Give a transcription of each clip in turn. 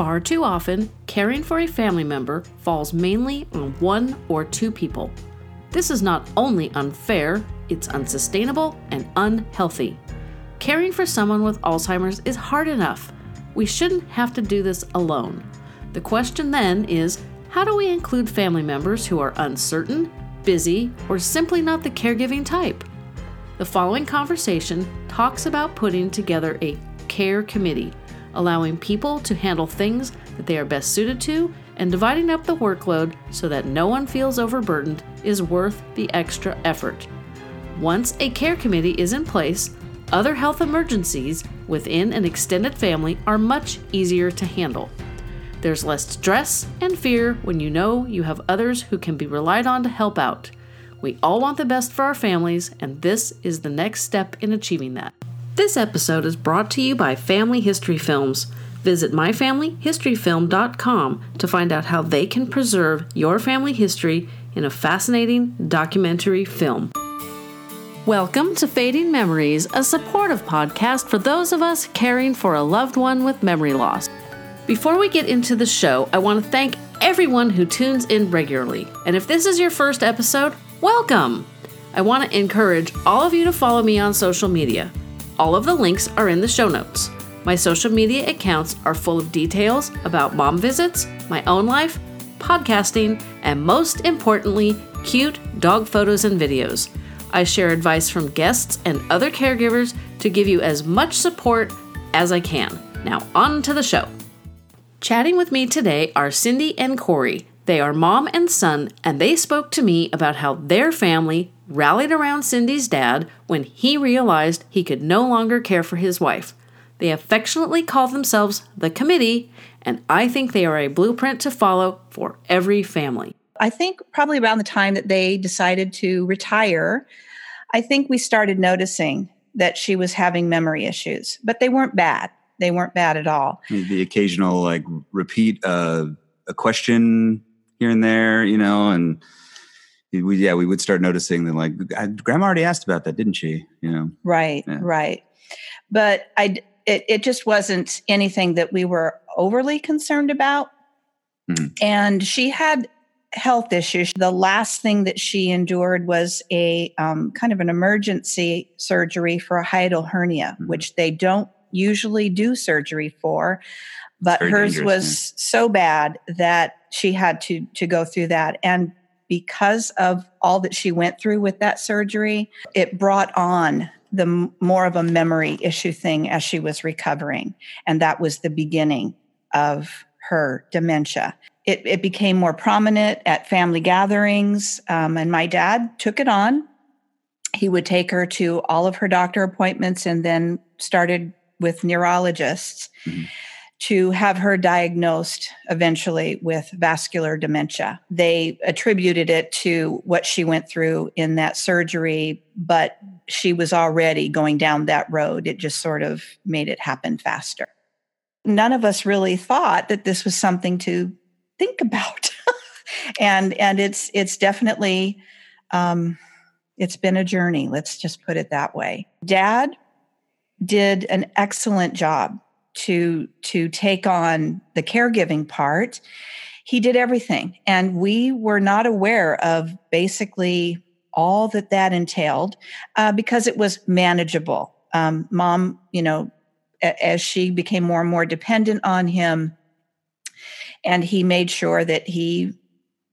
Far too often, caring for a family member falls mainly on one or two people. This is not only unfair, it's unsustainable and unhealthy. Caring for someone with Alzheimer's is hard enough. We shouldn't have to do this alone. The question then is how do we include family members who are uncertain, busy, or simply not the caregiving type? The following conversation talks about putting together a care committee, allowing people to handle things that they are best suited to, and dividing up the workload so that no one feels overburdened is worth the extra effort. Once a care committee is in place, other health emergencies within an extended family are much easier to handle. There's less stress and fear when you know you have others who can be relied on to help out. We all want the best for our families, and this is the next step in achieving that. This episode is brought to you by Family History Films. Visit myfamilyhistoryfilm.com to find out how they can preserve your family history in a fascinating documentary film. Welcome to Fading Memories, a supportive podcast for those of us caring for a loved one with memory loss. Before we get into the show, I want to thank everyone who tunes in regularly. And if this is your first episode, welcome! I want to encourage all of you to follow me on social media. All of the links are in the show notes. My social media accounts are full of details about mom visits, my own life, podcasting, and most importantly, cute dog photos and videos. I share advice from guests and other caregivers to give you as much support as I can. Now, on to the show. Chatting with me today are Cindy and Cory. They are mom and son, and they spoke to me about how their family rallied around Cindy's dad when he realized he could no longer care for his wife. They affectionately call themselves the committee, and I think they are a blueprint to follow for every family. I think probably around the time that they decided to retire, I think we started noticing that she was having memory issues, but they weren't bad. They weren't bad at all. The occasional like repeat uh, a question here and there, you know, and we yeah we would start noticing that like grandma already asked about that didn't she you know right yeah. right but i it, it just wasn't anything that we were overly concerned about mm-hmm. and she had health issues the last thing that she endured was a um, kind of an emergency surgery for a hiatal hernia mm-hmm. which they don't usually do surgery for but hers was yeah. so bad that she had to to go through that and because of all that she went through with that surgery, it brought on the more of a memory issue thing as she was recovering. And that was the beginning of her dementia. It, it became more prominent at family gatherings, um, and my dad took it on. He would take her to all of her doctor appointments and then started with neurologists. Mm-hmm to have her diagnosed eventually with vascular dementia. They attributed it to what she went through in that surgery, but she was already going down that road. It just sort of made it happen faster. None of us really thought that this was something to think about. and and it's it's definitely um, it's been a journey, let's just put it that way. Dad did an excellent job to to take on the caregiving part he did everything. And we were not aware of basically all that that entailed uh, because it was manageable. Um, mom you know a- as she became more and more dependent on him and he made sure that he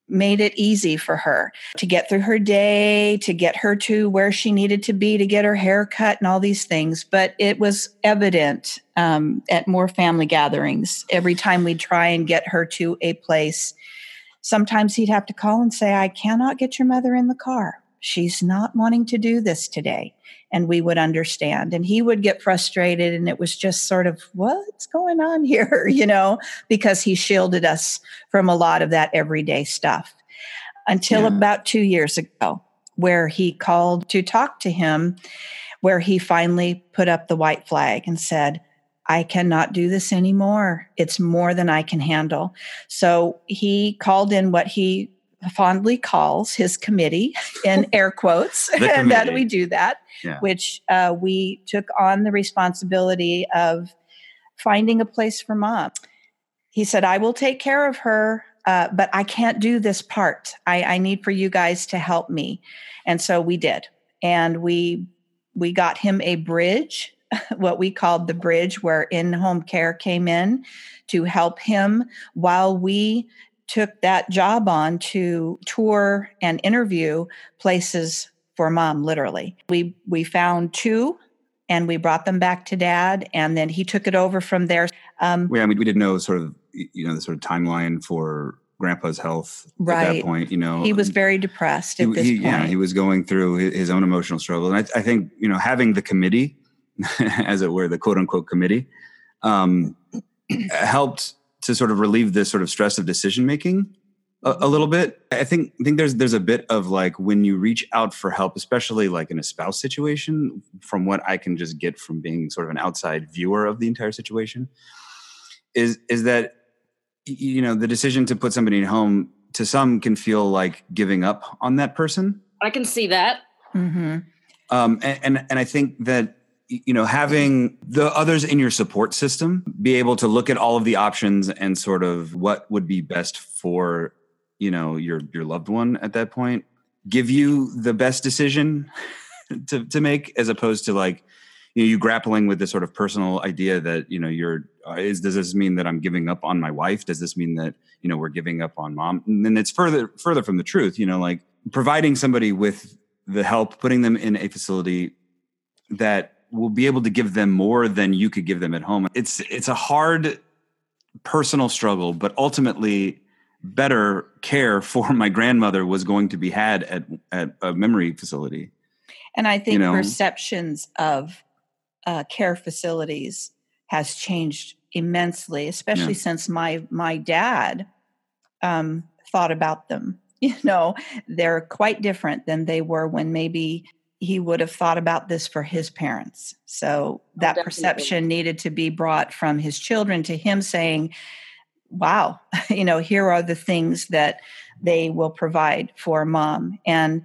made it easy for her to get through her day, to get her to where she needed to be, to get her hair cut, and all these things. But it was evident um, at more family gatherings every time we'd try and get her to a place. Sometimes he'd have to call and say, I cannot get your mother in the car. She's not wanting to do this today. And we would understand. And he would get frustrated. And it was just sort of, what's going on here? You know, because he shielded us from a lot of that everyday stuff until yeah. about two years ago, where he called to talk to him, where he finally put up the white flag and said, I cannot do this anymore. It's more than I can handle. So he called in what he fondly calls his committee in air quotes and that we do that yeah. which uh, we took on the responsibility of finding a place for mom he said, I will take care of her, uh, but I can't do this part. I, I need for you guys to help me. And so we did. And we we got him a bridge, what we called the bridge, where in-home care came in to help him while we took that job on to tour and interview places for mom literally. We we found two and we brought them back to dad and then he took it over from there. Um, yeah, I mean, we didn't know sort of you know the sort of timeline for grandpa's health right. at that point you know he was very depressed at he, this he, point. yeah he was going through his own emotional struggle and I, I think you know having the committee as it were the quote unquote committee um, helped to sort of relieve this sort of stress of decision making a, a, little bit. I think I think there's there's a bit of like when you reach out for help, especially like in a spouse situation, from what I can just get from being sort of an outside viewer of the entire situation, is is that you know the decision to put somebody in home to some can feel like giving up on that person. I can see that. Mm-hmm. Um, and, and and I think that you know having the others in your support system be able to look at all of the options and sort of what would be best for you know your your loved one at that point give you the best decision to to make as opposed to like you know you grappling with this sort of personal idea that you know you're uh, is does this mean that I'm giving up on my wife? Does this mean that you know we're giving up on mom? And then it's further further from the truth you know like providing somebody with the help putting them in a facility that will be able to give them more than you could give them at home it's it's a hard personal struggle but ultimately better care for my grandmother was going to be had at at a memory facility. And I think you know? perceptions of uh, care facilities has changed immensely, especially yeah. since my my dad um, thought about them. You know, they're quite different than they were when maybe he would have thought about this for his parents. So oh, that oh, perception needed to be brought from his children to him saying, wow, you know, here are the things that they will provide for mom. And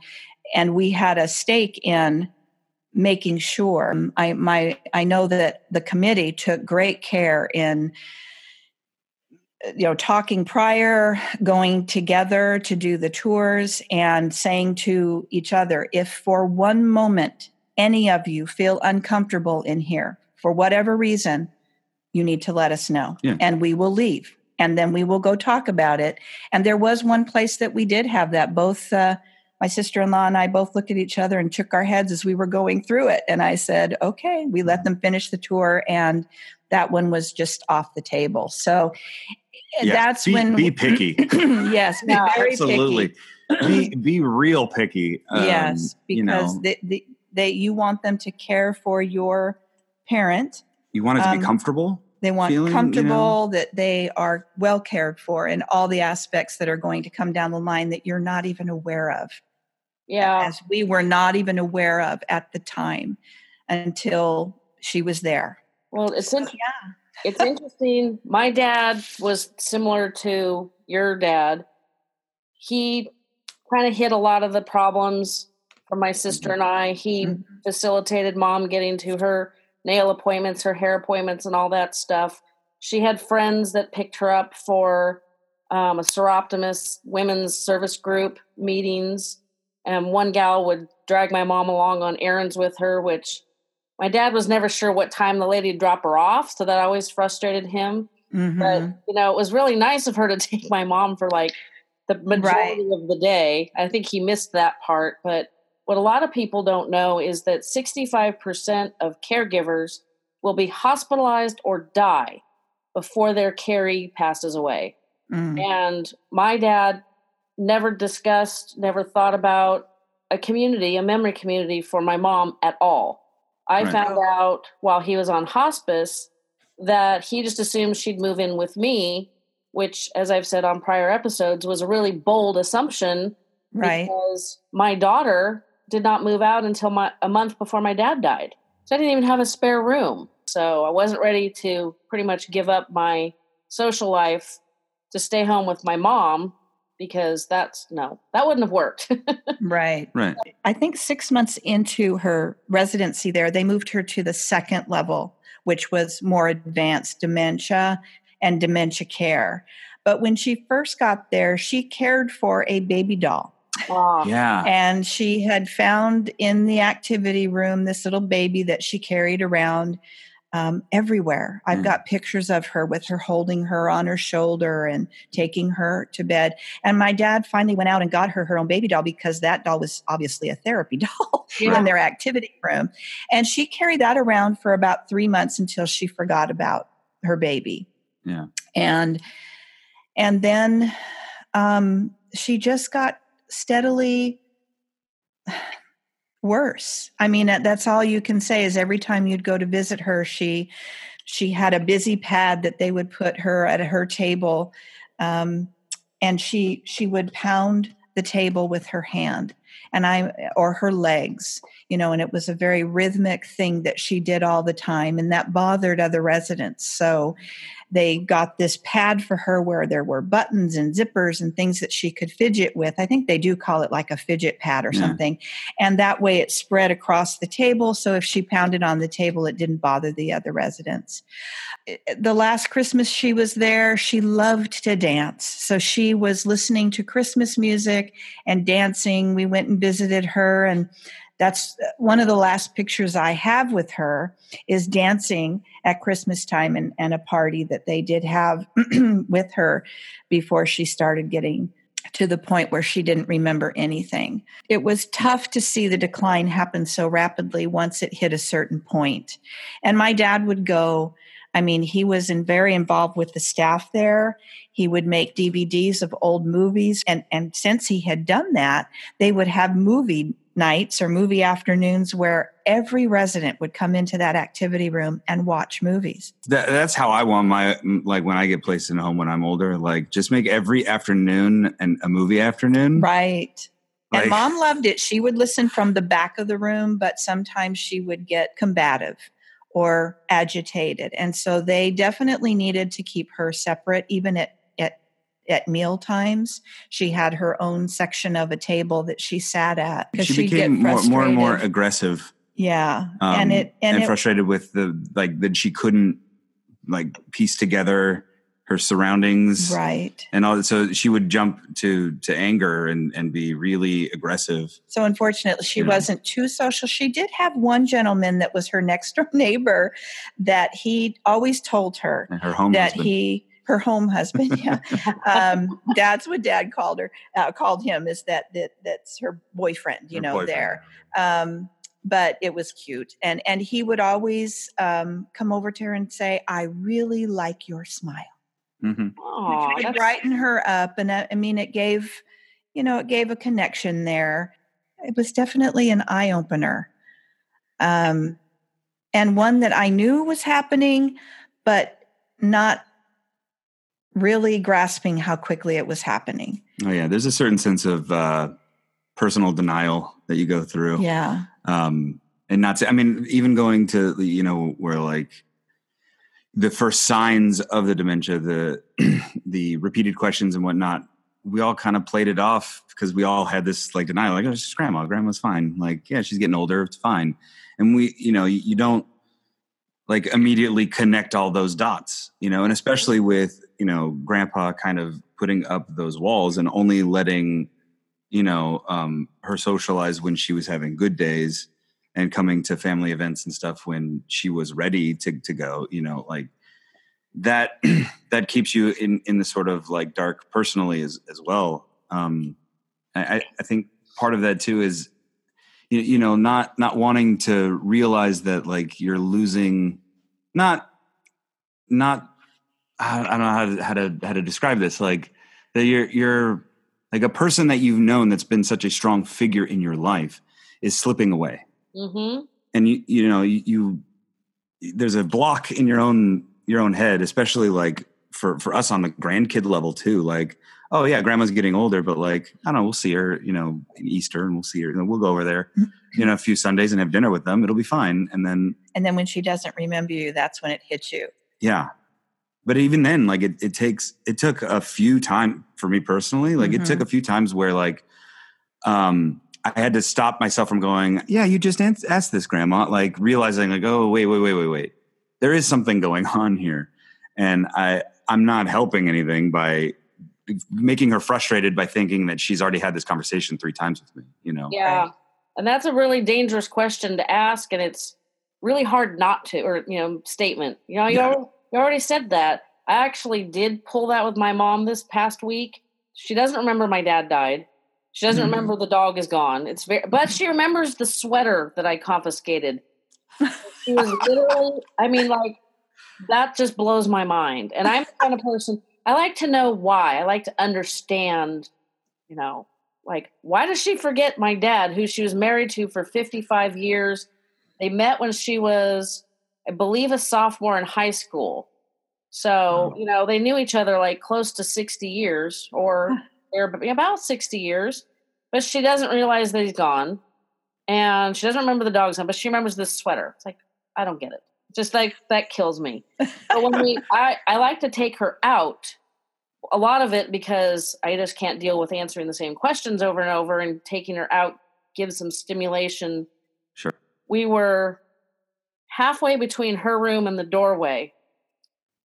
and we had a stake in making sure um, I my I know that the committee took great care in you know talking prior going together to do the tours and saying to each other if for one moment any of you feel uncomfortable in here for whatever reason you need to let us know yeah. and we will leave and then we will go talk about it. And there was one place that we did have that. Both uh, my sister in law and I both looked at each other and shook our heads as we were going through it. And I said, okay, we let them finish the tour. And that one was just off the table. So yeah, that's be, when be picky. yes, be absolutely. Picky. be be real picky. Um, yes, because you know. they, they, they, you want them to care for your parent. You want it to um, be comfortable. They want feeling, comfortable, you know? that they are well cared for, and all the aspects that are going to come down the line that you're not even aware of. Yeah. As we were not even aware of at the time until she was there. Well, it's in- yeah. It's interesting. My dad was similar to your dad. He kind of hit a lot of the problems for my sister mm-hmm. and I. He mm-hmm. facilitated mom getting to her nail appointments, her hair appointments, and all that stuff. She had friends that picked her up for um, a Soroptimist women's service group meetings. And one gal would drag my mom along on errands with her, which my dad was never sure what time the lady would drop her off. So that always frustrated him. Mm-hmm. But, you know, it was really nice of her to take my mom for like the majority right. of the day. I think he missed that part. But what a lot of people don't know is that 65% of caregivers will be hospitalized or die before their caree passes away. Mm. And my dad never discussed, never thought about a community, a memory community for my mom at all. I right. found out while he was on hospice that he just assumed she'd move in with me, which, as I've said on prior episodes, was a really bold assumption. Right. Because my daughter did not move out until my, a month before my dad died. So I didn't even have a spare room. So I wasn't ready to pretty much give up my social life to stay home with my mom because that's no, that wouldn't have worked. right. Right. I think six months into her residency there, they moved her to the second level, which was more advanced dementia and dementia care. But when she first got there, she cared for a baby doll. Oh. Yeah. And she had found in the activity room this little baby that she carried around um, everywhere. I've mm. got pictures of her with her holding her on her shoulder and taking her to bed. And my dad finally went out and got her her own baby doll because that doll was obviously a therapy doll yeah. in their activity room. And she carried that around for about three months until she forgot about her baby. Yeah. And and then um, she just got steadily worse. I mean, that's all you can say is every time you'd go to visit her, she she had a busy pad that they would put her at her table, um, and she she would pound the table with her hand and I or her legs, you know, and it was a very rhythmic thing that she did all the time, and that bothered other residents. So they got this pad for her where there were buttons and zippers and things that she could fidget with. I think they do call it like a fidget pad or yeah. something. And that way it spread across the table. So if she pounded on the table, it didn't bother the other residents. The last Christmas she was there, she loved to dance. So she was listening to Christmas music and dancing. We went and visited her and that's uh, one of the last pictures I have with her is dancing at Christmas time and, and a party that they did have with her before she started getting to the point where she didn't remember anything. It was tough to see the decline happen so rapidly once it hit a certain point. And my dad would go, I mean, he was in very involved with the staff there. He would make DVDs of old movies. And, and since he had done that, they would have movie nights or movie afternoons where every resident would come into that activity room and watch movies. That, that's how I want my like when I get placed in a home when I'm older. Like just make every afternoon and a movie afternoon. Right. Like, and mom loved it. She would listen from the back of the room, but sometimes she would get combative or agitated. And so they definitely needed to keep her separate, even at at meal times. She had her own section of a table that she sat at. She became more, more and more aggressive. Yeah, um, and it and, and it, frustrated with the like that she couldn't like piece together her surroundings, right? And all so she would jump to to anger and and be really aggressive. So unfortunately, she wasn't too social. She did have one gentleman that was her next door neighbor that he always told her her home that husband. he her home husband. Yeah, um, that's what Dad called her. Uh, called him is that that that's her boyfriend. You her know, boyfriend. there. Um, but it was cute, and and he would always um, come over to her and say, "I really like your smile." Mm-hmm. Aww, brighten her up, and I, I mean, it gave, you know, it gave a connection there. It was definitely an eye opener, um, and one that I knew was happening, but not really grasping how quickly it was happening. Oh yeah, there's a certain sense of uh, personal denial that you go through. Yeah. Um, and not to, I mean, even going to you know where like the first signs of the dementia, the the repeated questions and whatnot, we all kind of played it off because we all had this like denial, like, oh, just grandma. Grandma's fine. Like, yeah, she's getting older. It's fine. And we, you know, you, you don't like immediately connect all those dots, you know, and especially with you know grandpa kind of putting up those walls and only letting you know um, her socialize when she was having good days and coming to family events and stuff when she was ready to to go you know like that that keeps you in in the sort of like dark personally as as well um i i think part of that too is you, you know not not wanting to realize that like you're losing not not I don't know how to, how to how to describe this. Like that you're you're like a person that you've known that's been such a strong figure in your life is slipping away, mm-hmm. and you you know you, you there's a block in your own your own head, especially like for for us on the grandkid level too. Like oh yeah, grandma's getting older, but like I don't know, we'll see her you know in Easter and we'll see her. and we'll go over there, mm-hmm. you know, a few Sundays and have dinner with them. It'll be fine, and then and then when she doesn't remember you, that's when it hits you. Yeah, but even then like it, it takes it took a few time for me personally like mm-hmm. it took mm-hmm. a few times where like um i had to stop myself from going yeah you just asked this grandma like realizing like oh wait wait wait wait wait there is something going on here and I I'm not helping anything by making her frustrated by thinking that she's already had this conversation three times with me. You know? Yeah, right. and that's a really dangerous question to ask, and it's really hard not to, or you know, statement. You know, you, yeah. already, you already said that. I actually did pull that with my mom this past week. She doesn't remember my dad died. She doesn't mm-hmm. remember the dog is gone. It's very, but she remembers the sweater that I confiscated. She was literally, I mean, like that just blows my mind. And I'm the kind of person I like to know why. I like to understand, you know, like why does she forget my dad, who she was married to for 55 years? They met when she was, I believe, a sophomore in high school. So, you know, they knew each other like close to 60 years or they're about 60 years, but she doesn't realize that he's gone. And she doesn't remember the dog's name, but she remembers this sweater. It's like, I don't get it. Just like that kills me. But when we, I, I like to take her out, a lot of it because I just can't deal with answering the same questions over and over, and taking her out gives some stimulation. Sure. We were halfway between her room and the doorway,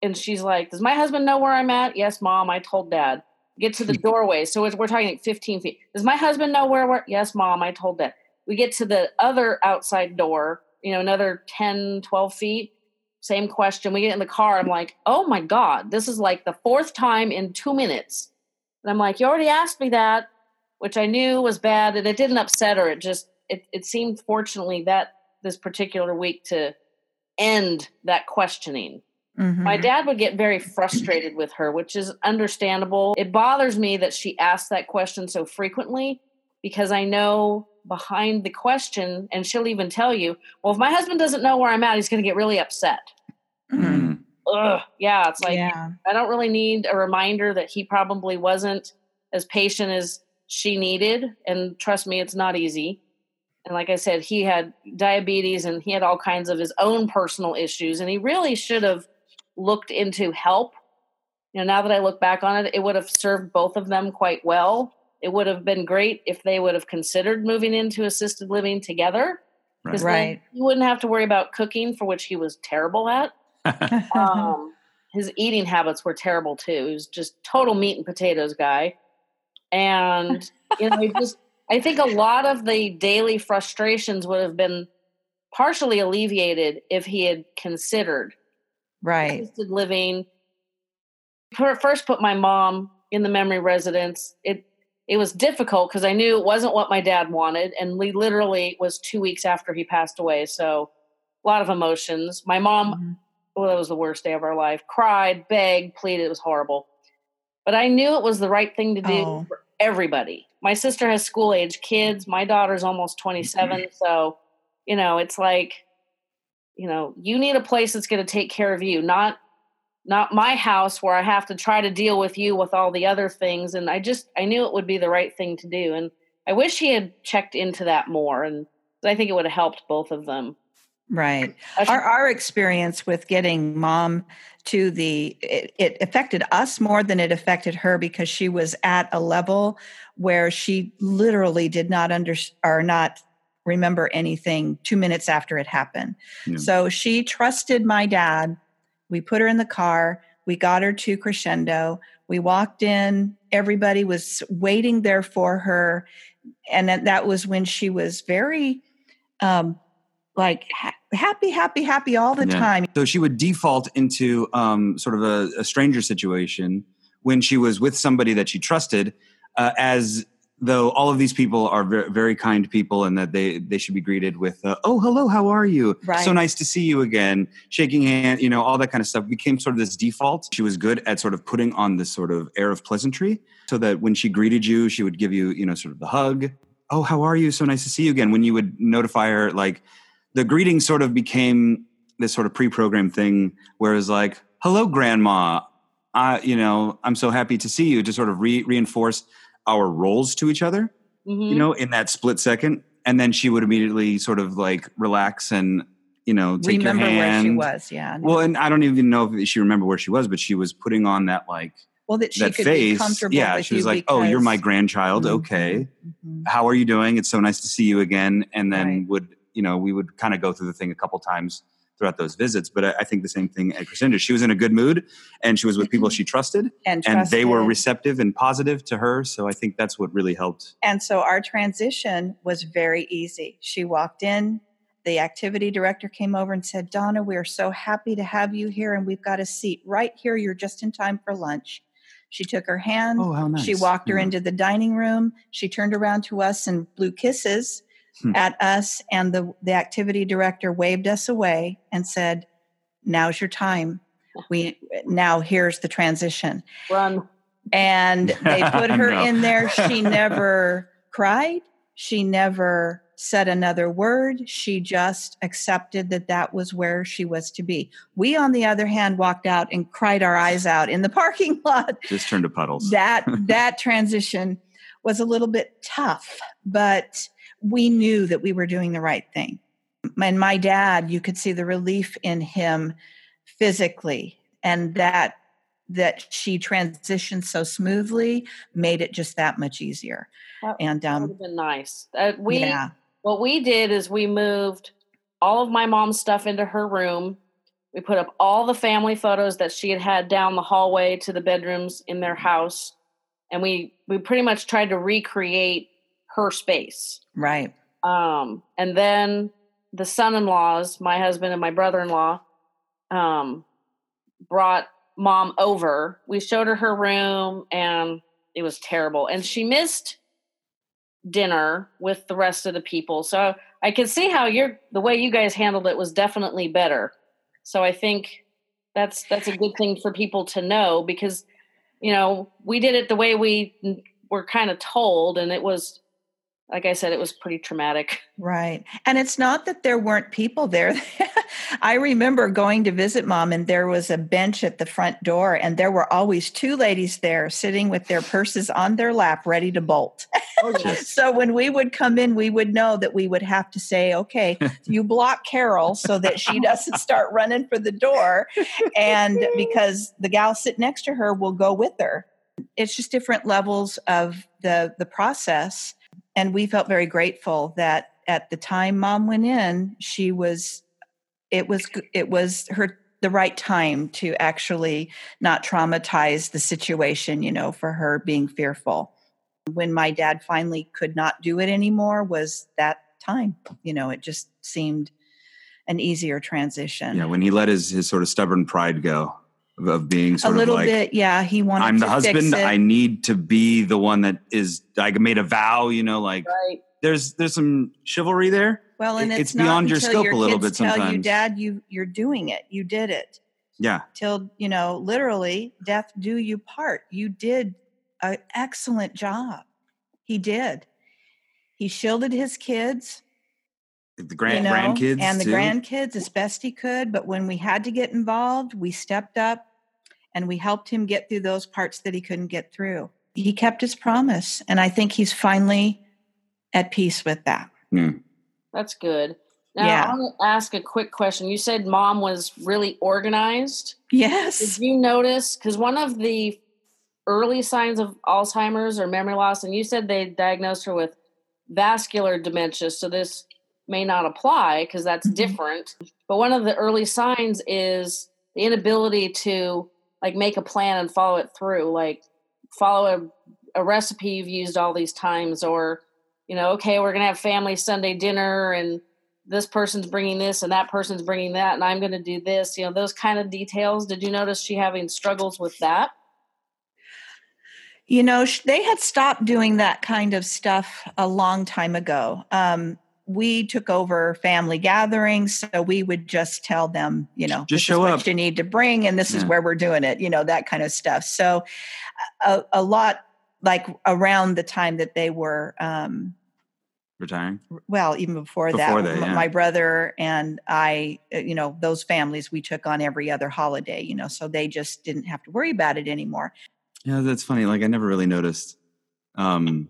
and she's like, "Does my husband know where I'm at?" Yes, mom. I told dad. Get to the mm. doorway. So we're talking like 15 feet. Does my husband know where we're? Yes, mom. I told that. We get to the other outside door you know, another 10, 12 feet. Same question. We get in the car. I'm like, oh my God, this is like the fourth time in two minutes. And I'm like, you already asked me that, which I knew was bad. And it didn't upset her. It just, it, it seemed fortunately that this particular week to end that questioning. Mm-hmm. My dad would get very frustrated with her, which is understandable. It bothers me that she asks that question so frequently because I know behind the question, and she'll even tell you, well, if my husband doesn't know where I'm at, he's going to get really upset. Mm-hmm. Ugh, yeah, it's like yeah. I don't really need a reminder that he probably wasn't as patient as she needed. And trust me, it's not easy. And like I said, he had diabetes and he had all kinds of his own personal issues, and he really should have looked into help. You know, now that I look back on it, it would have served both of them quite well. It would have been great if they would have considered moving into assisted living together because right. he wouldn't have to worry about cooking for which he was terrible at. Um, his eating habits were terrible too. He was just total meat and potatoes guy. And you know just i think a lot of the daily frustrations would have been partially alleviated if he had considered right assisted living first put my mom in the memory residence it it was difficult because I knew it wasn't what my dad wanted. And we literally was two weeks after he passed away. So a lot of emotions. My mom, mm-hmm. well, that was the worst day of our life, cried, begged, pleaded. It was horrible. But I knew it was the right thing to do oh. for everybody. My sister has school age kids. My daughter's almost 27. Mm-hmm. So, you know, it's like, you know, you need a place that's going to take care of you, not not my house where I have to try to deal with you with all the other things. And I just, I knew it would be the right thing to do. And I wish he had checked into that more. And I think it would have helped both of them. Right. Our, our experience with getting mom to the, it, it affected us more than it affected her because she was at a level where she literally did not under or not remember anything two minutes after it happened. Yeah. So she trusted my dad we put her in the car. We got her to Crescendo. We walked in. Everybody was waiting there for her. And that was when she was very, um, like ha- happy, happy, happy all the yeah. time. So she would default into um, sort of a, a, stranger situation when she was with somebody that she trusted, uh, as though all of these people are very, very kind people and that they they should be greeted with uh, oh hello how are you? Right. so nice to see you again. Shaking hand you know all that kind of stuff became sort of this default. She was good at sort of putting on this sort of air of pleasantry so that when she greeted you she would give you you know sort of the hug. Oh how are you? So nice to see you again. When you would notify her like the greeting sort of became this sort of pre-programmed thing where it's like hello grandma. I, you know i'm so happy to see you to sort of re- reinforce our roles to each other, mm-hmm. you know, in that split second. And then she would immediately sort of like relax and, you know, take remember your hand. where she was. Yeah. Well, and I don't even know if she remember where she was, but she was putting on that like, well, that she that could face. be comfortable. Yeah, she was like, "Oh, you're my grandchild. Mm-hmm. Okay, mm-hmm. how are you doing? It's so nice to see you again." And then right. would you know we would kind of go through the thing a couple times throughout those visits. But I, I think the same thing at Crescendo. She was in a good mood, and she was with people mm-hmm. she trusted, and, and they were receptive and positive to her. So I think that's what really helped. And so our transition was very easy. She walked in, the activity director came over and said, Donna, we are so happy to have you here, and we've got a seat right here. You're just in time for lunch. She took her hand, Oh, how nice! she walked her Yeah. into the dining room. She turned around to us and blew kisses Hmm. at us, and the, the activity director waved us away and said, Now's your time. We now here's the transition Run. and they put her No. in there. She never cried. She never said another word. She just accepted that that was where she was to be. We, on the other hand, walked out and cried our eyes out in the parking lot. Just turned to puddles. That that transition was a little bit tough, but we knew that we were doing the right thing. And my dad, you could see the relief in him physically, and that that she transitioned so smoothly made it just that much easier. That- And That um, have been nice. Uh, we yeah, what we did is we moved all of my mom's stuff into her room. We put up all the family photos that she had had down the hallway to the bedrooms in their house, and we we pretty much tried to recreate her space. right. Um, and then the son-in-laws, my husband and my brother-in-law, um, brought mom over. We showed her her room, and it was terrible. And she missed dinner with the rest of the people. So I can see how you're the way you guys handled it was definitely better. So I think that's that's a good thing for people to know because you know we did it the way we were kind of told, and it was like I said, it was pretty traumatic. Right. And it's not that there weren't people there. I remember going to visit mom, and there was a bench at the front door, and there were always two ladies there sitting with their purses on their lap, ready to bolt. Oh, just- so when we would come in, we would know that we would have to say, okay, you block Carol so that she doesn't start running for the door. And because the gal sitting next to her will go with her. It's just different levels of the the process and we felt very grateful that at the time mom went in she was it was it was her the right time to actually not traumatize the situation you know for her being fearful. When my dad finally could not do it anymore was that time you know it just seemed an easier transition. Yeah, when he let his his sort of stubborn pride go of, being a sort little of like bit yeah he wanted I'm the husband. I need to be the one that is. I made a vow. You know, like Right. there's there's some chivalry there. well and it- it's, it's beyond your scope a little bit tell you sometimes. dad you you're doing it you did it Yeah, till you know literally death do you part you did an excellent job he did he shielded his kids the grand you know, grandkids and the too. grandkids as best he could but when we had to get involved we stepped up and we helped him get through those parts that he couldn't get through he kept his promise and i think he's finally at peace with that That's good. Now Yeah. I want to ask a quick question. You said mom was really organized. yes Did you notice? Because one of the early signs of Alzheimer's or memory loss, and you said they diagnosed her with vascular dementia. So this may not apply because that's Mhm. different. But one of the early signs is the inability to like make a plan and follow it through. Like follow a, a recipe you've used all these times, or you know, okay, we're gonna have family Sunday dinner and this person's bringing this and that person's bringing that and i'm going to do this you know those kind of details did you notice she having struggles with that You know, they had stopped doing that kind of stuff a long time ago. Um, we took over family gatherings, so we would just tell them, you know, Just this show is up. what you need to bring, and this is where we're doing it. You know, that kind of stuff. So, a, a lot like around the time that they were um, retiring. well even before, Before that that, yeah. my brother and i uh, you know those families we took on every other holiday you know so they just didn't have to worry about it anymore Yeah, that's funny. Like I never really noticed um,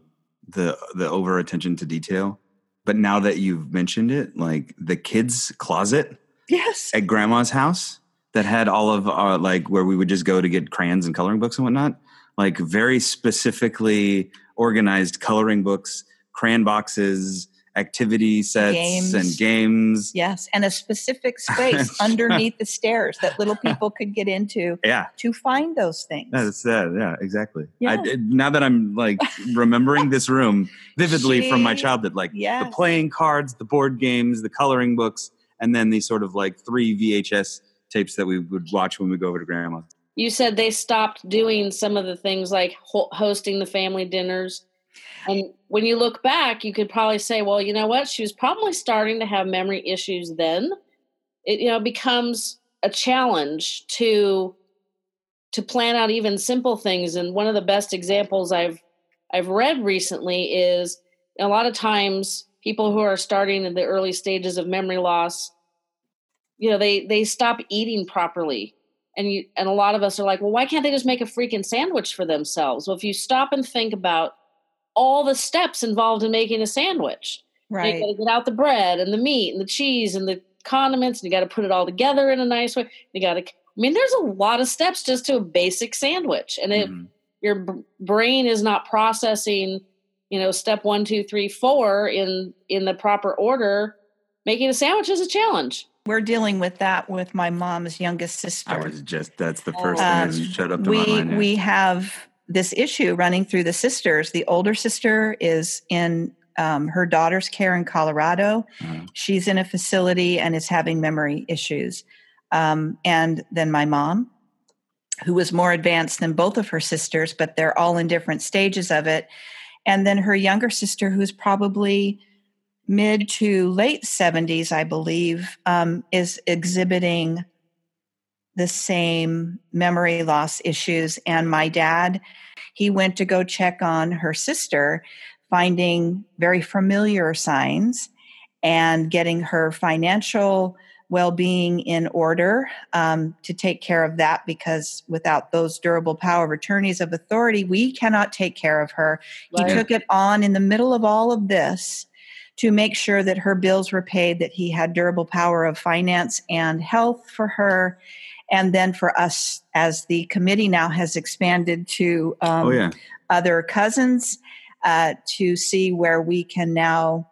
the the over attention to detail, but now that you've mentioned it, like the kids' closet yes. at grandma's house that had all of our like where we would just go to get crayons and coloring books and whatnot, like very specifically organized coloring books, crayon boxes, activity sets games. and games. Yes, and a specific space underneath the stairs that little people could get into. Yeah. to find those things. That's that. Yeah, exactly. Yeah. I, now that I'm like remembering this room vividly she, from my childhood, like yes. the playing cards, the board games, the coloring books, and then these sort of like three VHS tapes that we would watch when we go over to grandma's. You said they stopped doing some of the things like hosting the family dinners and when you look back, you could probably say, well, you know what? She was probably starting to have memory issues then. It you know becomes a challenge to to plan out even simple things. And one of the best examples I've I've read recently is a lot of times people who are starting in the early stages of memory loss, you know, they they stop eating properly. And you and a lot of us are like, well, why can't they just make a freaking sandwich for themselves? Well, if you stop and think about all the steps involved in making a sandwich. Right. You got to get out the bread and the meat and the cheese and the condiments, and you got to put it all together in a nice way. You got to. I mean, there's a lot of steps just to a basic sandwich, and if mm-hmm. your b- brain is not processing, you know, step one, two, three, four in in the proper order, making a sandwich is a challenge. We're dealing with that with my mom's youngest sister. I was just that's the first um, thing that showed up to we, my mind. Yeah. We have this issue running through the sisters. The older sister is in um, her daughter's care in Colorado. Mm-hmm. She's in a facility and is having memory issues. Um, and then my mom, who was more advanced than both of her sisters, but they're all in different stages of it. And then her younger sister, who's probably mid to late 70s, I believe, um, is exhibiting the same memory loss issues. And my dad, he went to go check on her sister, finding very familiar signs and getting her financial well being in order um, to take care of that because without those durable power of attorneys of authority, we cannot take care of her. Right. He took it on in the middle of all of this to make sure that her bills were paid, that he had durable power of finance and health for her, and then for us as the committee now has expanded to um, oh, yeah. other cousins uh, to see where we can now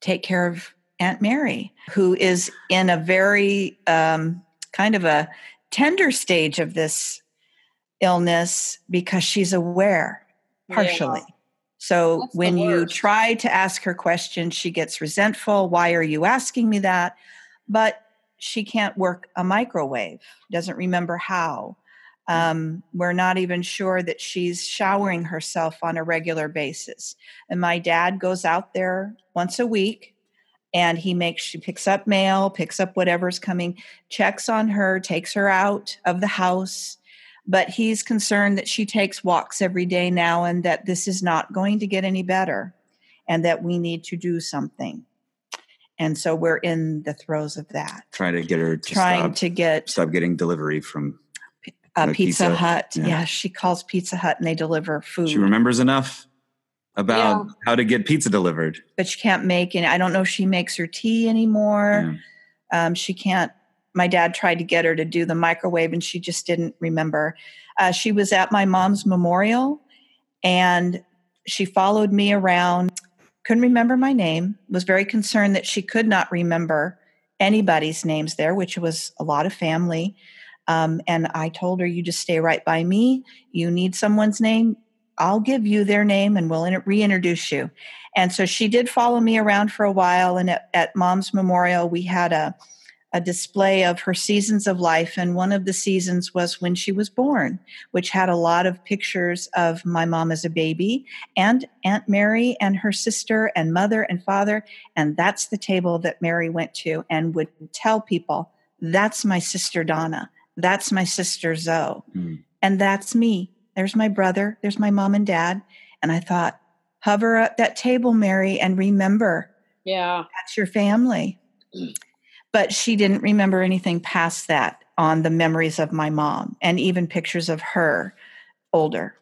take care of aunt mary who is in a very um, kind of a tender stage of this illness because she's aware partially yeah. so That's when you try to ask her questions she gets resentful why are you asking me that but she can't work a microwave, doesn't remember how. Hmm. Um, we're not even sure that she's showering herself on a regular basis. And my dad goes out there once a week and he makes she picks up mail, picks up whatever's coming, checks on her, takes her out of the house. But he's concerned that she takes walks every day now and that this is not going to get any better and that we need to do something and so we're in the throes of that. Trying to get her to trying stop, to get stop getting delivery from uh, Pizza, Pizza, Hut. Yeah. yeah. she calls Pizza Hut and they deliver food. She remembers enough about yeah. how to get pizza delivered, but she can't make any. I don't know if she makes her tea anymore. Yeah. Um, she can't. My dad tried to get her to do the microwave, and she just didn't remember. Uh, she was at my mom's memorial, and she followed me around couldn't remember my name, was very concerned that she could not remember anybody's names there, which was a lot of family. Um, and I told her, You just stay right by me. You need someone's name, I'll give you their name and we'll reintroduce you. And so she did follow me around for a while. And at, at Mom's Memorial, we had a a display of her seasons of life. And one of the seasons was when she was born, which had a lot of pictures of my mom as a baby and Aunt Mary and her sister and mother and father. And that's the table that Mary went to and would tell people, that's my sister Donna. That's my sister Zoe. Mm. And that's me. There's my brother. There's my mom and dad. And I thought, hover up that table, Mary, and remember. Yeah. That's your family. Mm but she didn't remember anything past that on the memories of my mom and even pictures of her older.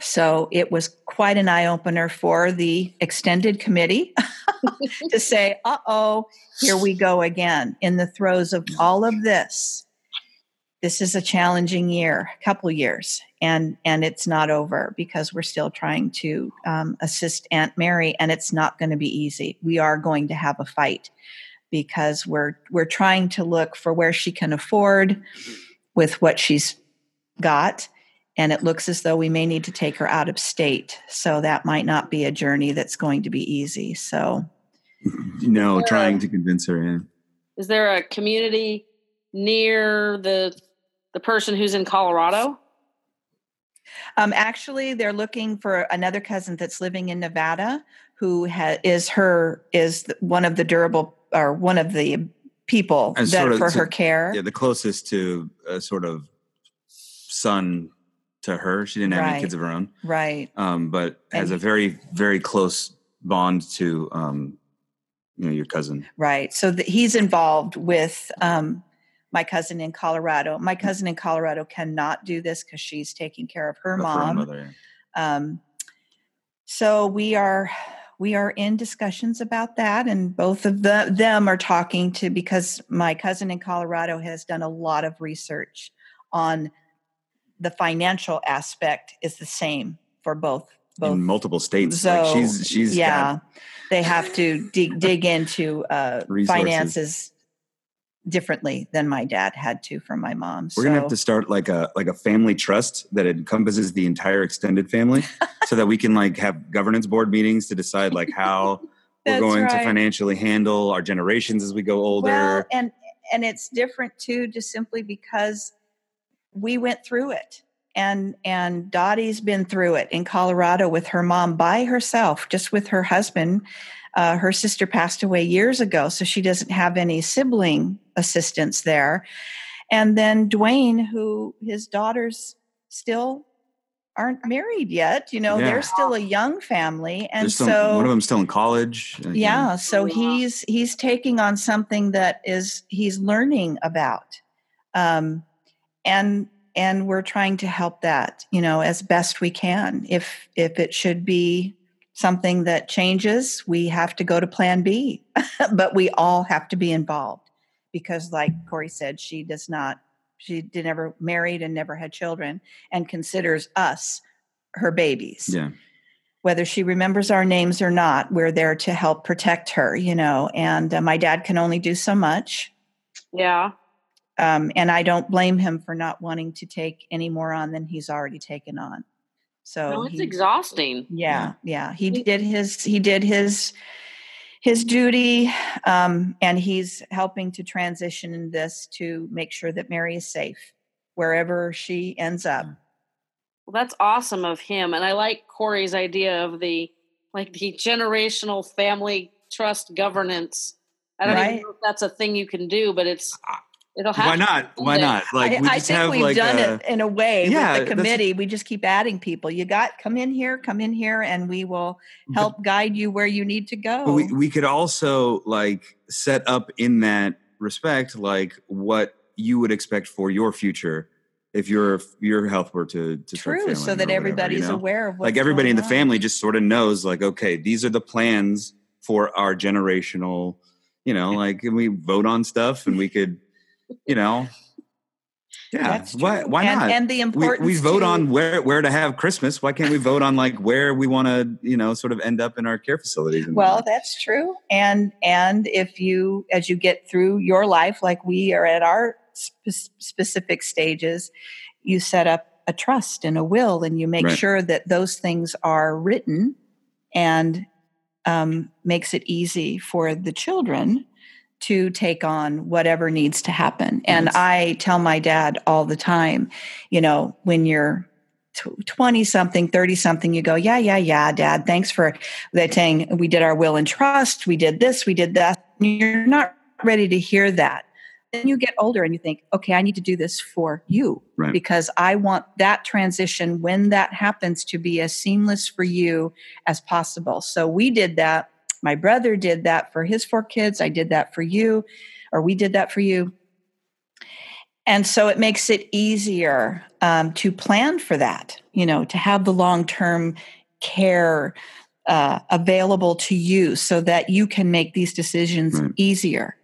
So it was quite an eye opener for the extended committee to say, uh oh, here we go again in the throes of all of this. this is a challenging year, a couple years, and and it's not over because we're still trying to um, assist Aunt Mary, and it's not going to be easy. We are going to have a fight because we're we're trying to look for where she can afford with what she's got and it looks as though we may need to take her out of state. So that might not be a journey that's going to be easy so. No trying a, to convince her yeah. Is there a community near the the person who's in colorado? Um, actually they're looking for another cousin that's living in nevada who ha- is her is one of the durable or one of the people that sort of, for her care yeah the closest to a sort of son to her. She didn't have right. any kids of her own. Right. Um, but has and, a very, very close bond to, um, you know, your cousin. Right. So the, he's involved with um, my cousin in Colorado. My cousin in Colorado cannot do this because she's taking care of her mom. Her mother, yeah. um, so we are we are in discussions about that and both of the, them are talking to because my cousin in colorado has done a lot of research on the financial aspect is the same for both both in multiple states. So like she's she's yeah, they have to dig dig into uh, finances differently than my dad had to from my mom. We're so. gonna have to start like a like a family trust that encompasses the entire extended family, so that we can like have governance board meetings to decide like how we're going right. to financially handle our generations as we go older. Well, and and it's different too, just simply because we went through it and and Dottie's been through it in Colorado with her mom by herself, just with her husband. Uh, her sister passed away years ago, so she doesn't have any sibling assistance there. And then Dwayne, who his daughters still aren't married yet. You know, yeah. they're still a young family, and still, so one of them's still in college. Yeah, so he's he's taking on something that is he's learning about. Um, and and we're trying to help that you know as best we can if if it should be something that changes we have to go to plan b but we all have to be involved because like Cory said she does not she did never married and never had children and considers us her babies yeah whether she remembers our names or not we're there to help protect her you know and uh, my dad can only do so much yeah um, and I don't blame him for not wanting to take any more on than he's already taken on. So well, it's he, exhausting. Yeah, yeah. He did his he did his his duty, um, and he's helping to transition in this to make sure that Mary is safe wherever she ends up. Well, that's awesome of him, and I like Cory's idea of the like the generational family trust governance. I don't right. even know if that's a thing you can do, but it's It'll happen. Why not? Why not? Like I, I think we've like done a, it in a way yeah, with the committee. We just keep adding people. You got come in here, come in here, and we will help but, guide you where you need to go. We we could also like set up in that respect, like what you would expect for your future if your your health were to to true, so that everybody's you know? aware of like everybody in the on. family just sort of knows, like okay, these are the plans for our generational. You know, like and we vote on stuff, and we could you know, yeah. Why? Why and, not? And the importance we, we vote to, on where where to have Christmas. Why can't we vote on like where we want to, you know, sort of end up in our care facilities? Well, that's true. And and if you, as you get through your life, like we are at our spe- specific stages, you set up a trust and a will, and you make right. sure that those things are written, and um, makes it easy for the children to take on whatever needs to happen. And yes. I tell my dad all the time, you know, when you're 20 something, 30 something, you go, yeah, yeah, yeah, dad, thanks for that saying we did our will and trust, we did this, we did that. You're not ready to hear that. Then you get older and you think, okay, I need to do this for you right. because I want that transition when that happens to be as seamless for you as possible. So we did that my brother did that for his four kids. I did that for you, or we did that for you. And so it makes it easier um, to plan for that, you know, to have the long term care uh, available to you so that you can make these decisions right. easier.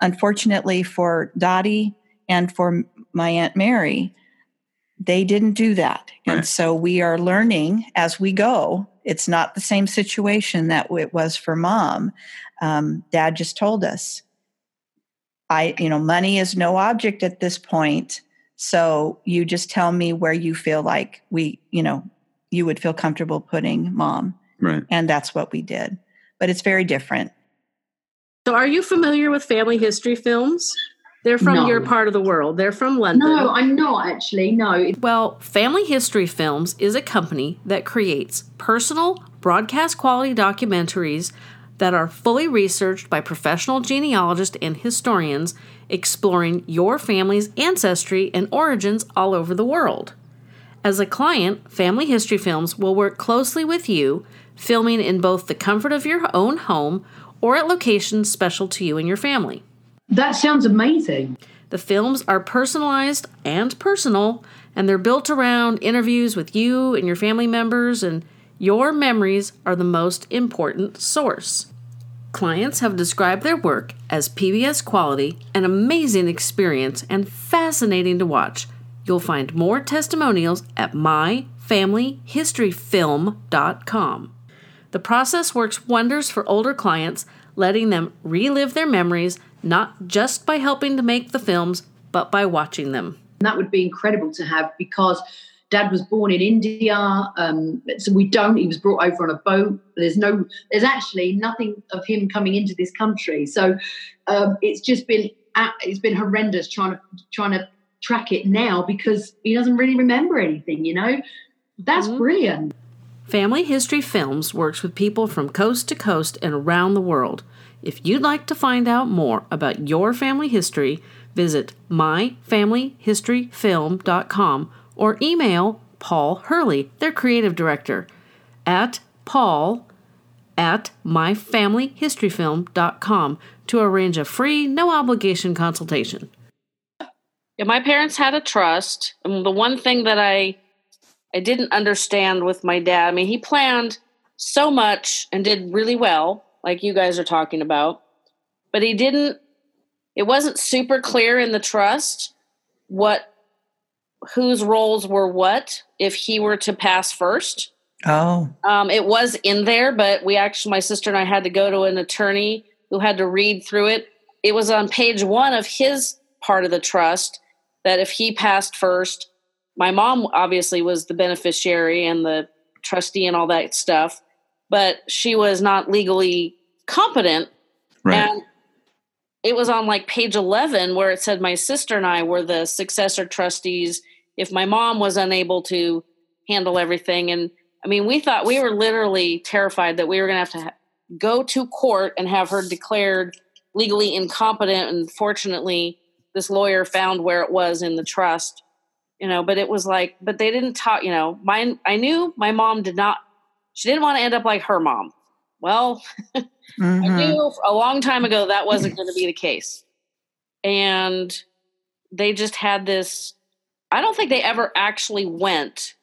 Unfortunately for Dottie and for my aunt Mary, they didn't do that. Right. And so we are learning as we go. It's not the same situation that it was for mom. Um, Dad just told us, I, you know, money is no object at this point. So you just tell me where you feel like we, you know, you would feel comfortable putting mom. Right. And that's what we did. But it's very different. So are you familiar with family history films? They're from no. your part of the world. They're from London. No, I'm not actually. No. Well, Family History Films is a company that creates personal, broadcast quality documentaries that are fully researched by professional genealogists and historians exploring your family's ancestry and origins all over the world. As a client, Family History Films will work closely with you, filming in both the comfort of your own home or at locations special to you and your family. That sounds amazing. The films are personalized and personal, and they're built around interviews with you and your family members, and your memories are the most important source. Clients have described their work as PBS quality, an amazing experience, and fascinating to watch. You'll find more testimonials at myfamilyhistoryfilm.com. The process works wonders for older clients, letting them relive their memories not just by helping to make the films, but by watching them. That would be incredible to have because dad was born in India. Um, so we don't, he was brought over on a boat. There's no, there's actually nothing of him coming into this country. So um, it's just been, it's been horrendous trying to, trying to track it now because he doesn't really remember anything, you know? That's mm-hmm. brilliant. Family History Films works with people from coast to coast and around the world. If you'd like to find out more about your family history, visit myfamilyhistoryfilm.com or email Paul Hurley, their creative director, at paul at myfamilyhistoryfilm.com to arrange a free, no obligation consultation. Yeah, my parents had a trust, and the one thing that I I didn't understand with my dad. I mean, he planned so much and did really well, like you guys are talking about, but he didn't, it wasn't super clear in the trust what, whose roles were what if he were to pass first. Oh. Um, it was in there, but we actually, my sister and I had to go to an attorney who had to read through it. It was on page one of his part of the trust that if he passed first, my mom obviously was the beneficiary and the trustee and all that stuff, but she was not legally competent. Right. And it was on like page 11 where it said my sister and I were the successor trustees if my mom was unable to handle everything. And I mean, we thought we were literally terrified that we were going to have to go to court and have her declared legally incompetent. And fortunately, this lawyer found where it was in the trust you know but it was like but they didn't talk you know mine, i knew my mom did not she didn't want to end up like her mom. Well mm-hmm. i knew a long time ago that wasn't going to be the case. And they just had this i don't think they ever actually went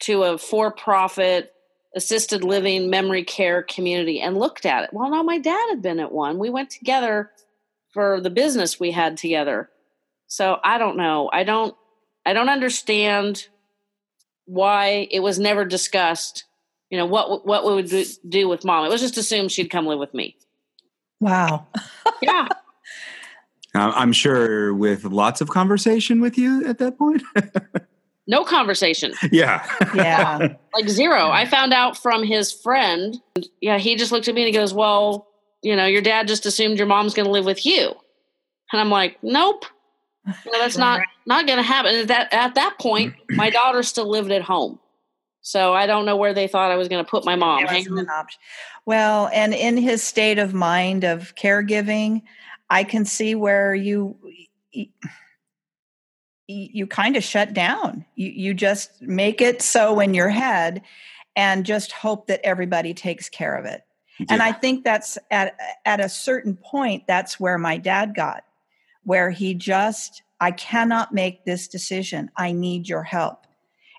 to a for-profit assisted living memory care community and looked at it. Well no my dad had been at one. We went together for the business we had together. So i don't know. I don't I don't understand why it was never discussed. You know what what we would do with mom. It was just assumed she'd come live with me. Wow. yeah. Uh, I'm sure with lots of conversation with you at that point. no conversation. Yeah. Yeah. like zero. I found out from his friend. Yeah, he just looked at me and he goes, Well, you know, your dad just assumed your mom's going to live with you. And I'm like, Nope. You know, that's not not going to happen. At that at that point, my daughter still lived at home, so I don't know where they thought I was going to put my mom. Well, and in his state of mind of caregiving, I can see where you you kind of shut down. You you just make it so in your head, and just hope that everybody takes care of it. Yeah. And I think that's at at a certain point. That's where my dad got where he just, I cannot make this decision. I need your help.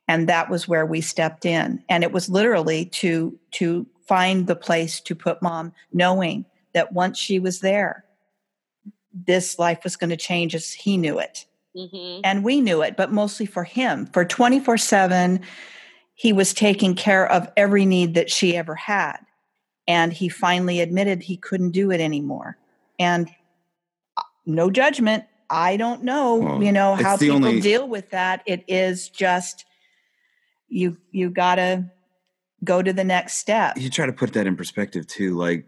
And that was where we stepped in. And it was literally to, to find the place to put mom, knowing that once she was there, this life was going to change as he knew it. Mm-hmm. And we knew it, but mostly for him. For 24 7, he was taking care of every need that she ever had. And he finally admitted he couldn't do it anymore. And uh, no judgment. I don't know, well, you know, how people only... deal with that. It is just you you gotta go to the next step. You try to put that in perspective too. Like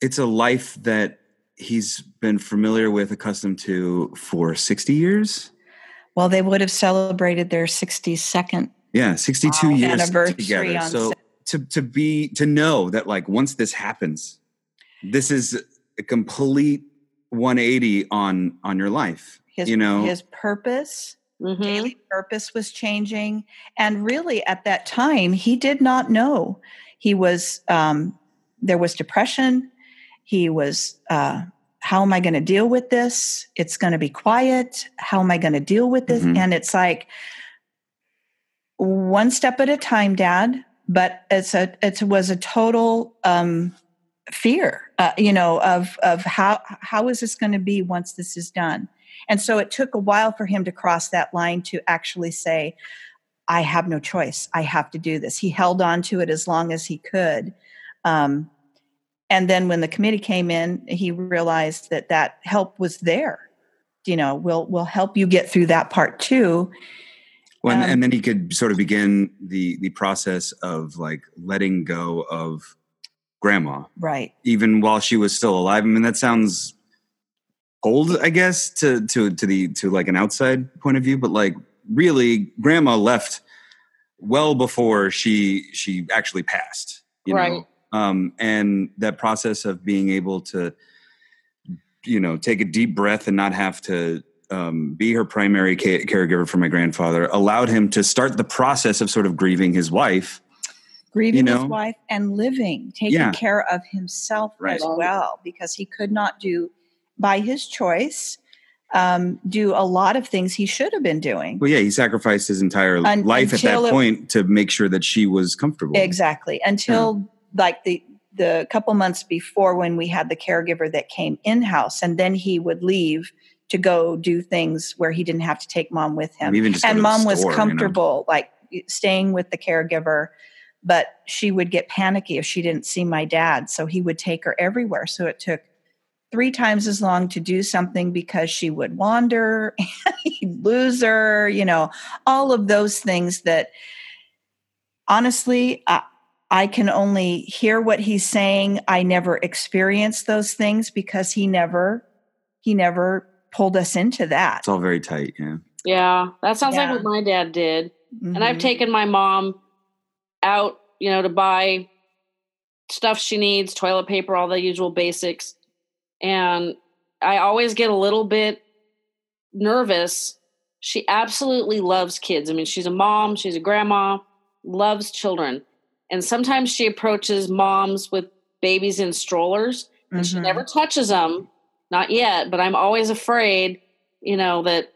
it's a life that he's been familiar with, accustomed to for 60 years. Well, they would have celebrated their 62nd. Yeah, 62 uh, years together. So to to be to know that like once this happens, this is a complete 180 on on your life. His, you know, his purpose, mm-hmm. daily purpose was changing, and really at that time he did not know. He was um, there was depression he was, uh, how am I going to deal with this? It's going to be quiet. How am I going to deal with this? Mm-hmm. And it's like one step at a time, Dad. But it's a it was a total um, fear, uh, you know, of of how how is this going to be once this is done. And so it took a while for him to cross that line to actually say, I have no choice. I have to do this. He held on to it as long as he could. Um, and then when the committee came in he realized that that help was there you know we'll we'll help you get through that part too well, um, and then he could sort of begin the the process of like letting go of grandma right even while she was still alive i mean that sounds cold i guess to to to the to like an outside point of view but like really grandma left well before she she actually passed you right. know um, and that process of being able to you know take a deep breath and not have to um, be her primary ca- caregiver for my grandfather allowed him to start the process of sort of grieving his wife grieving you know? his wife and living taking yeah. care of himself right. as well because he could not do by his choice um, do a lot of things he should have been doing. Well, yeah, he sacrificed his entire Un- life at that it, point to make sure that she was comfortable. Exactly. Until like the the couple months before when we had the caregiver that came in house and then he would leave to go do things where he didn't have to take mom with him and mom was comfortable you know? like staying with the caregiver but she would get panicky if she didn't see my dad so he would take her everywhere so it took three times as long to do something because she would wander lose her you know all of those things that honestly I can only hear what he's saying. I never experienced those things because he never he never pulled us into that. It's all very tight, yeah. Yeah, that sounds yeah. like what my dad did. Mm-hmm. And I've mm-hmm. taken my mom out, you know, to buy stuff she needs, toilet paper, all the usual basics. And I always get a little bit nervous. She absolutely loves kids. I mean, she's a mom, she's a grandma, loves children and sometimes she approaches moms with babies in strollers and mm-hmm. she never touches them, not yet, but I'm always afraid, you know, that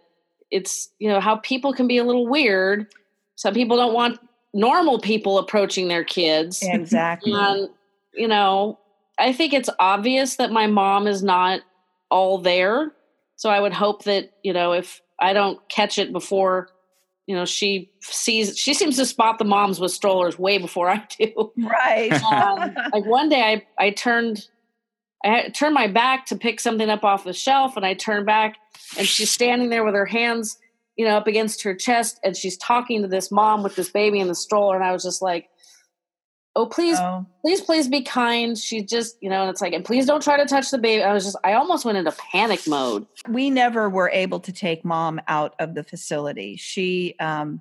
it's, you know, how people can be a little weird. Some people don't want normal people approaching their kids. Exactly. And, you know, I think it's obvious that my mom is not all there. So I would hope that, you know, if I don't catch it before you know she sees she seems to spot the moms with strollers way before i do right um, like one day i i turned i turned my back to pick something up off the shelf and i turned back and she's standing there with her hands you know up against her chest and she's talking to this mom with this baby in the stroller and i was just like oh please oh. please please be kind. She just you know and it's like and please don't try to touch the baby. I was just i almost went into panic mode. We never were able to take mom out of the facility. She um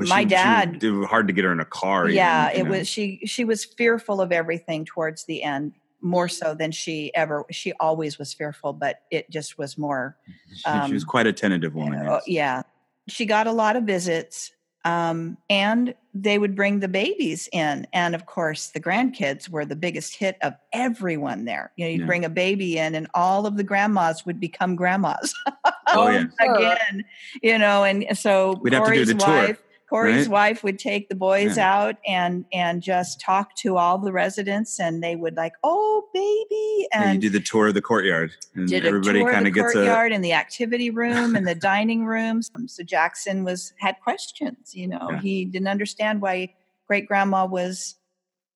my she, dad she, it was hard to get her in a car yeah even, it know. was she she was fearful of everything towards the end more so than she ever she always was fearful but it just was more um, she, was um, quite a tentative woman uh, yeah. She got a lot of visits um, and they would bring the babies in. And of course, the grandkids were the biggest hit of everyone there. You know, you'd yeah. bring a baby in, and all of the grandmas would become grandmas. oh, yeah. Again, you know, and so We'd Cory's wife, Cory's Right? wife would take the boys Yeah. out and and just talk to all the residents, and they would like, "Oh, baby," And you and do the tour of the courtyard, and did everybody a kind of gets a courtyard and the activity room and the dining rooms. So Jackson was had questions. You know, Yeah. he didn't understand why great grandma was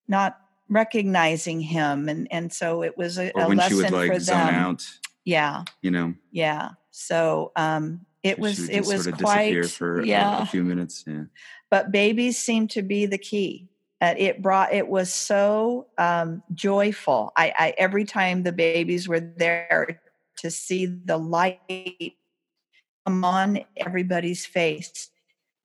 not recognizing him, and and so it was a, or a when lesson she would like for zone them. out, Yeah, you know, yeah. So um, it she was would it was sort of quite disappear for a- yeah a, few minutes. Yeah, but babies seem to be the key. Uh, it brought it was so um, joyful. I, I every time the babies were there to see the light come on everybody's face.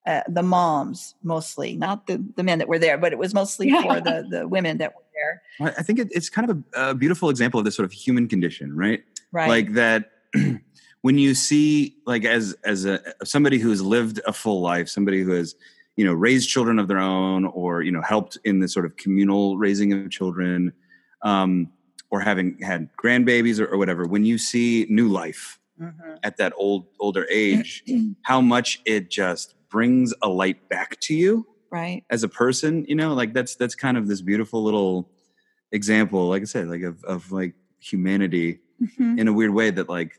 Uh, the moms mostly, not the, the men that were there, but it was mostly for the, the women that were there. Well, I think it, it's kind of a, a beautiful example of this sort of human condition, right? Right. Like that. when you see, like, as as a somebody who has lived a full life, somebody who has, you know, raised children of their own, or you know, helped in the sort of communal raising of children, um, or having had grandbabies or, or whatever. When you see new life Mhm. at that old older age, how much it just brings a light back to you right. as a person you know like that's that's kind of this beautiful little example like i said like of, of like humanity Mhm. in a weird way that like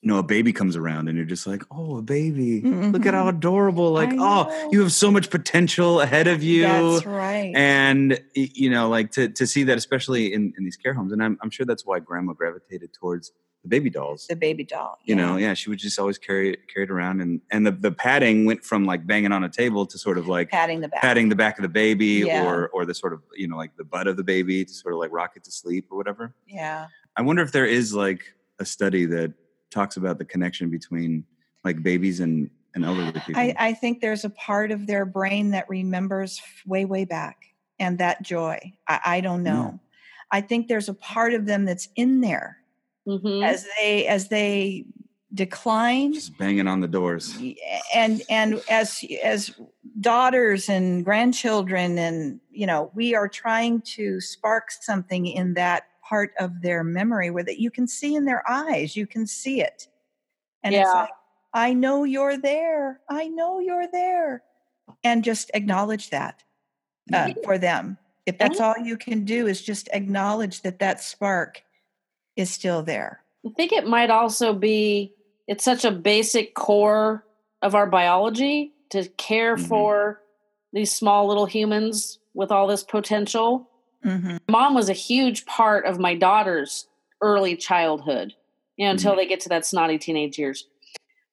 you know a baby comes around and you're just like oh a baby look at how Mhm. adorable like oh you have so much potential ahead of you That's right. and you know like to to see that especially in in these care homes and i'm, I'm sure that's why grandma gravitated towards the baby dolls the baby doll. you know yeah she would just always carry it carry it around and and the, the padding went from like banging on a table to sort of like patting the back. patting the back of the baby Yeah. or or the sort of you know like the butt of the baby to sort of like rock it to sleep or whatever Yeah. i wonder if there is like a study that talks about the connection between like babies and and elderly people I, I think there's a part of their brain that remembers way, way back and that joy. I, I don't Yeah. know. I think there's a part of them that's in there Mhm. as they as they decline just banging on the doors and and as as daughters and grandchildren and you know we are trying to spark something in that part of their memory where that you can see in their eyes you can see it. And it's like i know you're there i know you're there and just acknowledge that uh, for them. If that's all you can do is just acknowledge that that spark is still there. I think it might also be it's such a basic core of our biology to care Mhm. for these small little humans with all this potential. Hmm Mom was a huge part of my daughter's early childhood, you know, until they get to that snotty teenage years.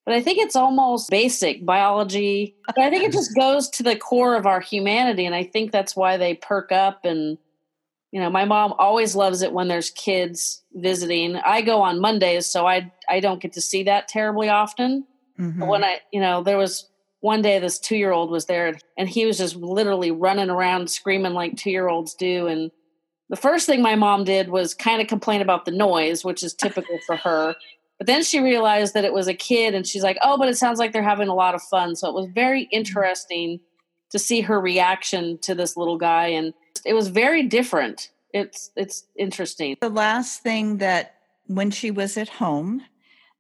But I think it's almost basic biology. But I think it just goes to the core of our humanity. And I think that's why they perk up and you know, my mom always loves it when there's kids visiting. I go on Mondays, so I I don't get to see that terribly often. But when I, you know, there was one day this two year old was there and he was just literally running around screaming like two year olds do. And the first thing my mom did was kind of complain about the noise, which is typical for her. But then she realized that it was a kid and she's like, oh, but it sounds like they're having a lot of fun. So it was very interesting to see her reaction to this little guy. And it was very different. It's it's interesting. the last thing that when she was at home,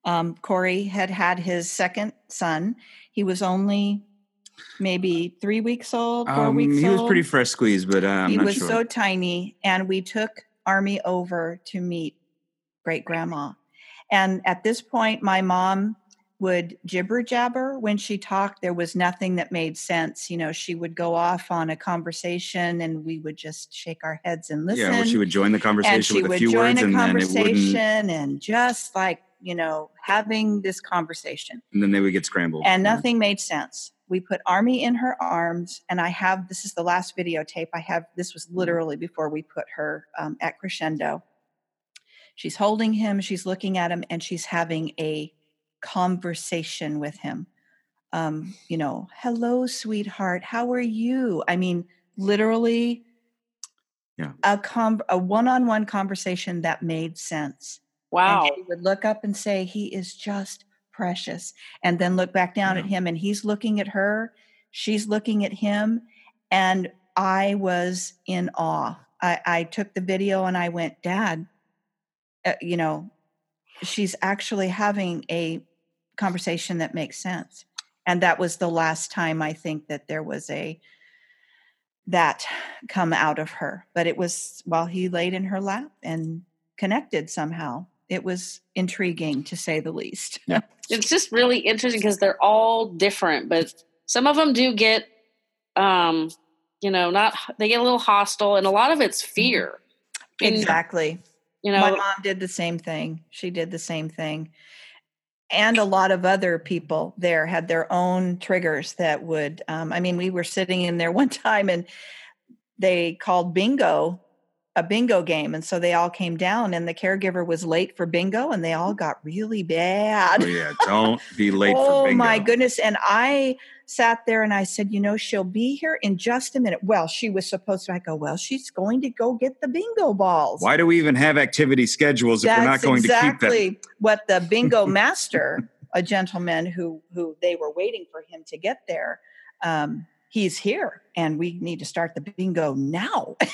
um, Cory had had his second son. He was only maybe three weeks old, four um, weeks he old. was pretty fresh squeezed but uh, he was sure so tiny, and we took Army over to meet great grandma. And at this point, my mom would jibber jabber when she talked. There was nothing that made sense. You know, she would go off on a conversation, and we would just shake our heads and listen yeah well, she would join the and conversation she with a would few join words a and then it wouldn't conversation and just like you know having this conversation. And then they would get scrambled. And nothing made sense. We put army in her arms and i have this is the last videotape i have this was literally before we put her um, at crescendo. She's holding him she's looking at him and she's having a conversation with him. Um, you know hello sweetheart how are you? I mean literally Yeah. a com- a one-on-one conversation that made sense Wow. and she would look up and say, He is just precious. And then look back down at him and he's looking at her. She's looking at him. And I was in awe. I, I took the video and I went, Dad, uh, you know, she's actually having a conversation that makes sense. and that was the last time I think that there was a that come out of her. But it was while he laid in her lap and connected somehow. It was intriguing to say the least. Yeah. it's just really interesting because they're all different, but some of them do get um you know, not they get a little hostile and a lot of it's Mm-hmm. fear. And, Exactly. You know, My mom did the same thing. She did the same thing. And a lot of other people there had their own triggers that would, um, I mean, we were sitting in there one time and they called bingo a bingo game. And so they all came down and the caregiver was late for bingo and they all got really bad. Oh yeah, don't be late oh for bingo. my goodness. And I sat there and I said, you know, she'll be here in just a minute. Well, she was supposed to. I go, well, she's going to go get the bingo balls. Why do we even have activity schedules if we're not going exactly to keep them? what the bingo master, a gentleman who who they were waiting for him to get there. Um, he's here, and we need to start the bingo now.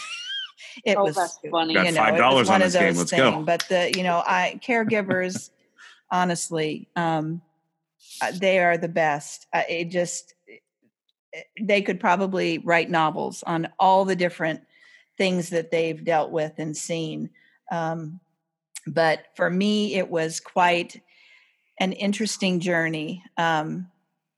it Oh, was funny. Got you know, it $5 was on one this of game. those Let's go. things. But the you know, I caregivers, honestly, um, uh, they are the best. Uh, it just eh, they could probably write novels on all the different things that they've dealt with and seen. Um, but for me, it was quite an interesting journey um,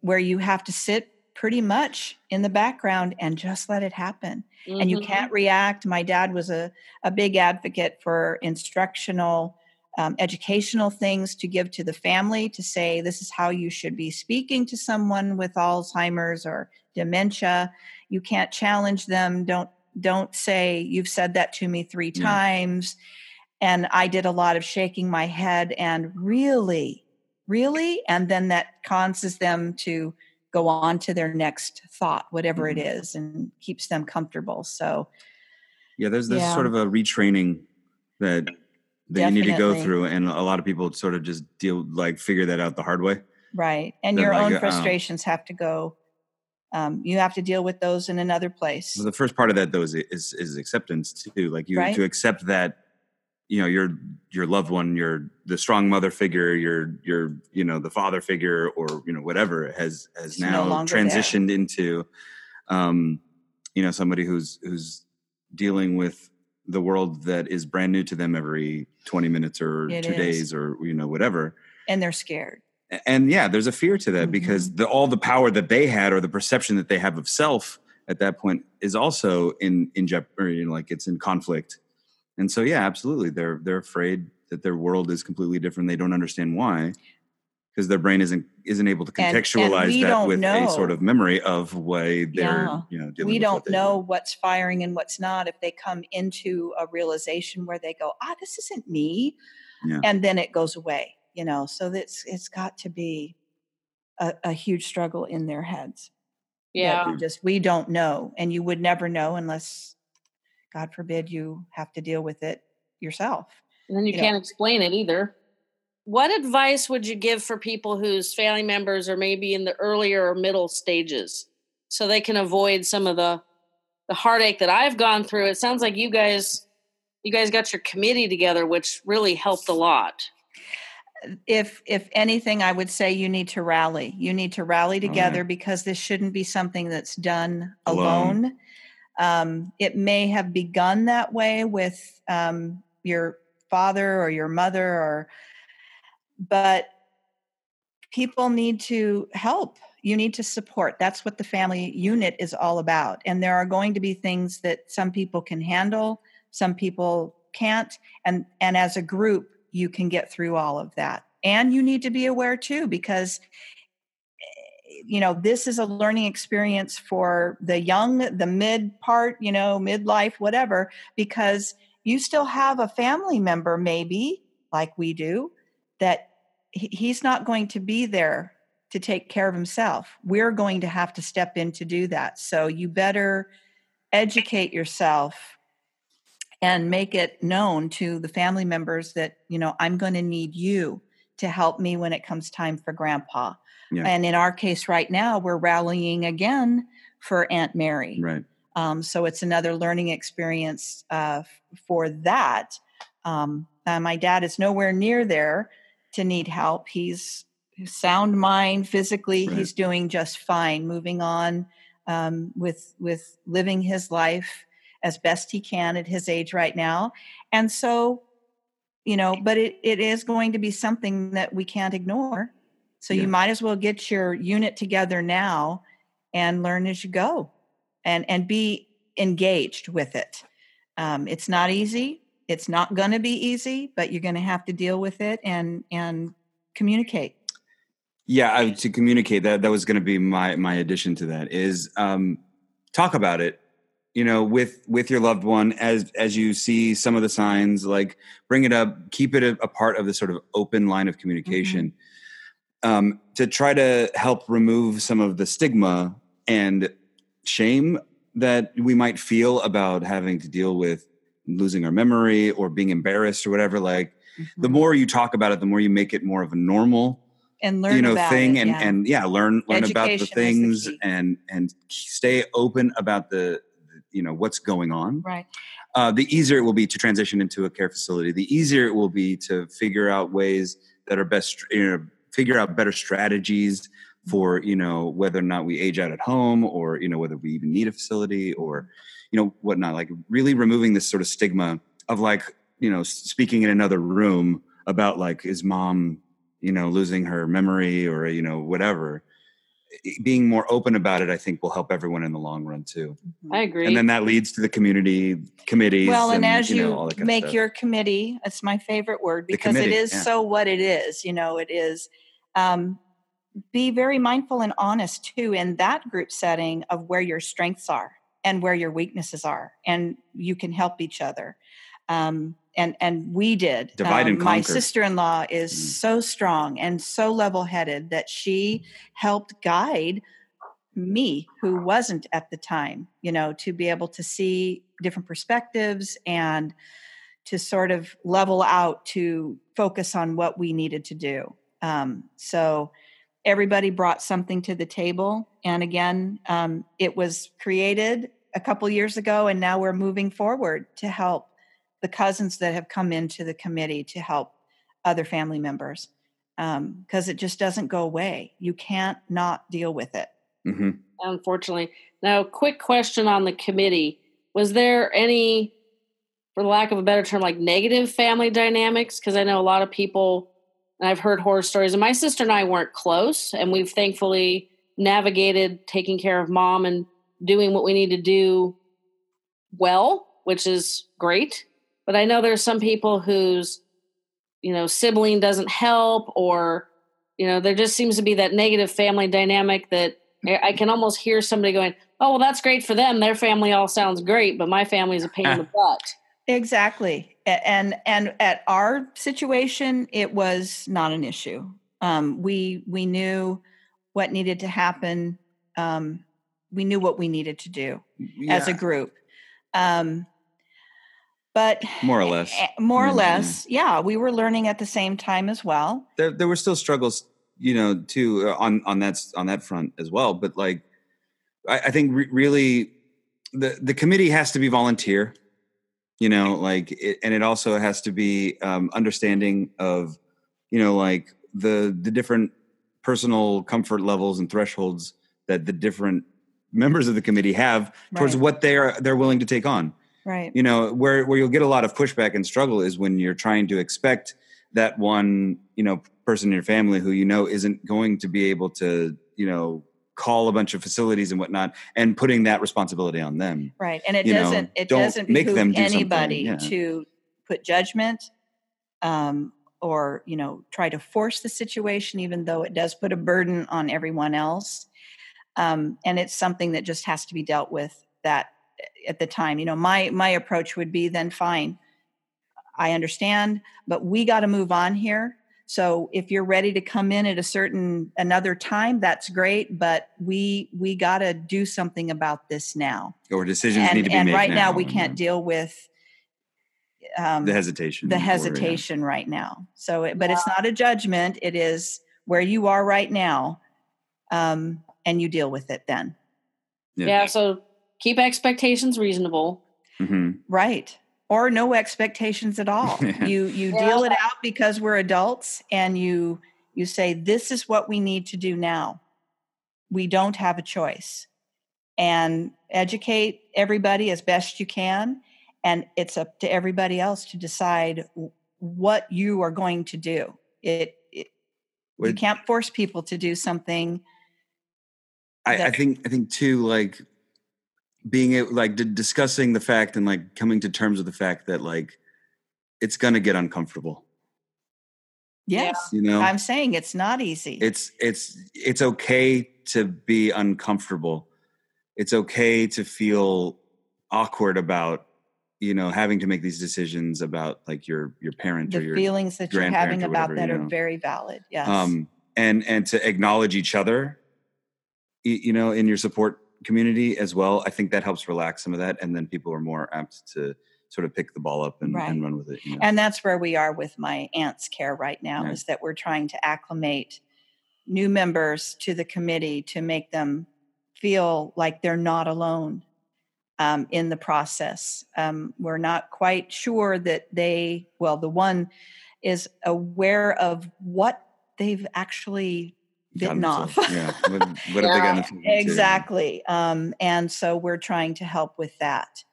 where you have to sit pretty much in the background and just let it happen and you can't react. My dad was a, a big advocate for instructional, um, educational things to give to the family to say, this is how you should be speaking to someone with Alzheimer's or dementia. You can't challenge them. Don't, don't say, you've said that to me three Yeah. times. And I did a lot of shaking my head and really, really. And then that causes them to go on to their next thought, whatever it Mhm. is, and keeps them comfortable. So, Yeah, there's there's Yeah. sort of a retraining that that you need to go through, and a lot of people sort of just deal like figure that out the hard way. right. And They're your like, own um, frustrations have to go, um, you have to deal with those in another place. So the first part of that though is is, is acceptance too, like you Right. to accept that you know your your loved one, your the strong mother figure, your your you know the father figure, or you know whatever has has It's no now there. transitioned into um, you know somebody who's who's dealing with the world that is brand new to them every 20 minutes or It two is. days or you know whatever and they're scared. And yeah there's a fear to that because Mm-hmm. the, all the power that they had or the perception that they have of self at that point is also in in jeop- or you know like it's in conflict and so yeah absolutely they're they're afraid that their world is completely different they don't understand why because their brain isn't isn't able to And- and contextualize that don't with a sort of memory of why they're Yeah. you know dealing We with don't what know do. what's firing and what's not if they come into a realization where they go, ah, this isn't me. Yeah. And then it goes away, you know. So that's it's got to be a, a huge struggle in their heads. Yeah. just we don't know and you would never know unless god forbid you have to deal with it yourself And then you, you can't explain it either. What advice would you give for people whose family members are maybe in the earlier or middle stages so they can avoid some of the the heartache that I've gone through? It sounds like you guys you guys got your committee together which really helped a lot. Uh, if if anything i would say you need to rally you need to rally oh, yeah. together because this shouldn't be something that's done Alone. alone, Um, it may have begun that way with um, your father or your mother or but people need to help. You need to support. That's what the family unit is all about. And there are going to be things that some people can handle some people can't. And and as a group you can get through all of that. And you need to be aware too because you know this is a learning experience for the young the mid part you know midlife whatever because you still have a family member maybe like we do that he's not going to be there to take care of himself. We're going to have to step in to do that. So you better educate yourself and make it known to the family members that you know i'm going to need you to help me when it comes time for grandpa Yeah. and in our case right now we're rallying again for aunt mary. Right. Um, so it's another learning experience uh, for that. Um, uh, my dad is nowhere near there to need help. He's sound mind physically Right. he's doing just fine moving on um, with with living his life as best he can at his age right now. And so you know but it, it is going to be something that we can't ignore so Yeah. you might as well get your unit together now and learn as you go and and be engaged with it um, it's not easy it's not going to be easy but you're going to have to deal with it and and communicate Yeah, I, to communicate that that was going to be my my addition to that is um, talk about it. You know, with with your loved one as as you see some of the signs, like bring it up, keep it a, a part of the sort of open line of communication um, to try to help remove some of the stigma and shame that we might feel about having to deal with losing our memory or being embarrassed or whatever. Like the more you talk about it, the more you make it more of a normal and learn you know about thing it, and yeah. and yeah learn learn about the Education is the things key. and and stay open about the you know what's going on right uh, the easier it will be to transition into a care facility the easier it will be to figure out ways that are best you know figure out better strategies for you know whether or not we age out at home or you know whether we even need a facility or you know whatnot like really removing this sort of stigma of like you know speaking in another room about like is mom you know losing her memory or you know whatever being more open about it i think will help everyone in the long run too I agree. and then that leads to the community committees well and, as you, know, all that kind of make your committee it's my favorite word because it is yeah. so what it is you know it is um, be very mindful and honest too in that group setting of where your strengths are and where your weaknesses are and you can help each other. Um, and and we did. Divide and Um, my sister-in-law is Mm. so strong and so level-headed that she helped guide me who wasn't at the time you know to be able to see different perspectives and to sort of level out to focus on what we needed to do um, so everybody brought something to the table and again um, it was created a couple years ago and now we're moving forward to help the cousins that have come into the committee to help other family members because it just doesn't go away you can't not deal with it Mhm. unfortunately. Now, quick question on the committee. Was there any, for lack of a better term, like negative family dynamics? Because I know a lot of people, and I've heard horror stories, and my sister and I weren't close, and we've thankfully navigated taking care of mom and doing what we need to do well, which is great. But I know there's some people whose, you know, sibling doesn't help, or, you know, there just seems to be that negative family dynamic that I I can almost hear somebody going, "Oh, well, that's great for them. Their family all sounds great, but my family's a pain in the butt." Exactly. And and at our situation it was not an issue. Um, we we knew what needed to happen. Um, we knew what we needed to do as a group. Um, but more or less eh, more or Mhm. less, yeah, we were learning at the same time as well. there there were still struggles, you know, too uh, on on that on that front as well. But like, I, I think re- really the the committee has to be volunteer, you know, like, it, and it also has to be um, understanding of, you know, like the the different personal comfort levels and thresholds that the different members of the committee have towards Right. what they're they're willing to take on Right. you know where where you'll get a lot of pushback and struggle is when you're trying to expect that one you know person in your family who you know isn't going to be able to you know call a bunch of facilities and whatnot and putting that responsibility on them Right. And it you doesn't it don't doesn't make them do anybody yeah. to put judgment um, or you know try to force the situation, even though it does put a burden on everyone else. Um, and it's something that just has to be dealt with that eh, at the time. You know, my my approach would be then fine. I understand, but we got to move on here. So if you're ready to come in at a certain another time, that's great. But we we got to do something about this now or decisions and, need to be and made right now, we can't uh, deal with um, the hesitation the or, yeah. hesitation right now. So, it, but it's not a judgment. It is where you are right now, um, and you deal with it then. Yeah. Yeah. so keep expectations reasonable. Mhm. Right. Or no expectations at all. You you Yeah. deal it out because we're adults, and you You say, This is what we need to do now. We don't have a choice. And educate everybody as best you can. And it's up to everybody else to decide what you are going to do. It, it you can't force people to do something. I, I think I think too, like being like discussing the fact and like coming to terms with the fact that like it's gonna get uncomfortable. Yes. You know, I'm saying it's not easy. It's it's it's okay to be uncomfortable. It's okay to feel awkward about you know having to make these decisions about like your your parent the or your feelings that you're having about that you know. are very valid. Yes. Um and and to acknowledge each other you know in your support community as well. I think that helps relax some of that and then people are more apt to sort of pick the ball up and, right. and run with it. You know? And that's where we are with my aunt's care right now is that we're trying to acclimate new members to the committee to make them feel like they're not alone um, in the process. Um, we're not quite sure that they, well, the one is aware of what they've actually bitten off. yeah. What, what yeah. have they gotten Exactly. Um, and so we're trying to help with that.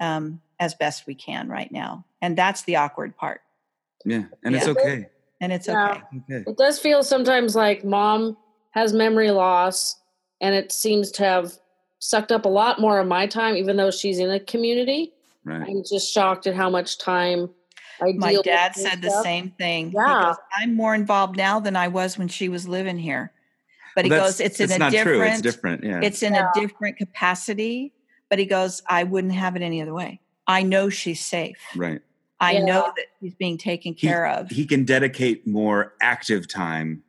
Um, as best we can right now. And that's the awkward part. Yeah. And yeah. it's okay. And it's yeah. okay. It does feel sometimes like mom has memory loss and it seems to have sucked up a lot more of my time, even though she's in a community. Right. I'm just shocked at how much time I My dad said the same thing. Yeah. Goes, I'm more involved now than I was when she was living here. But he goes, it's in a different, It's different. Yeah. It's in yeah. a different capacity. But he goes, I wouldn't have it any other way. I know she's safe. Right. I yeah. know that she's being taken care he, of. He can dedicate more active time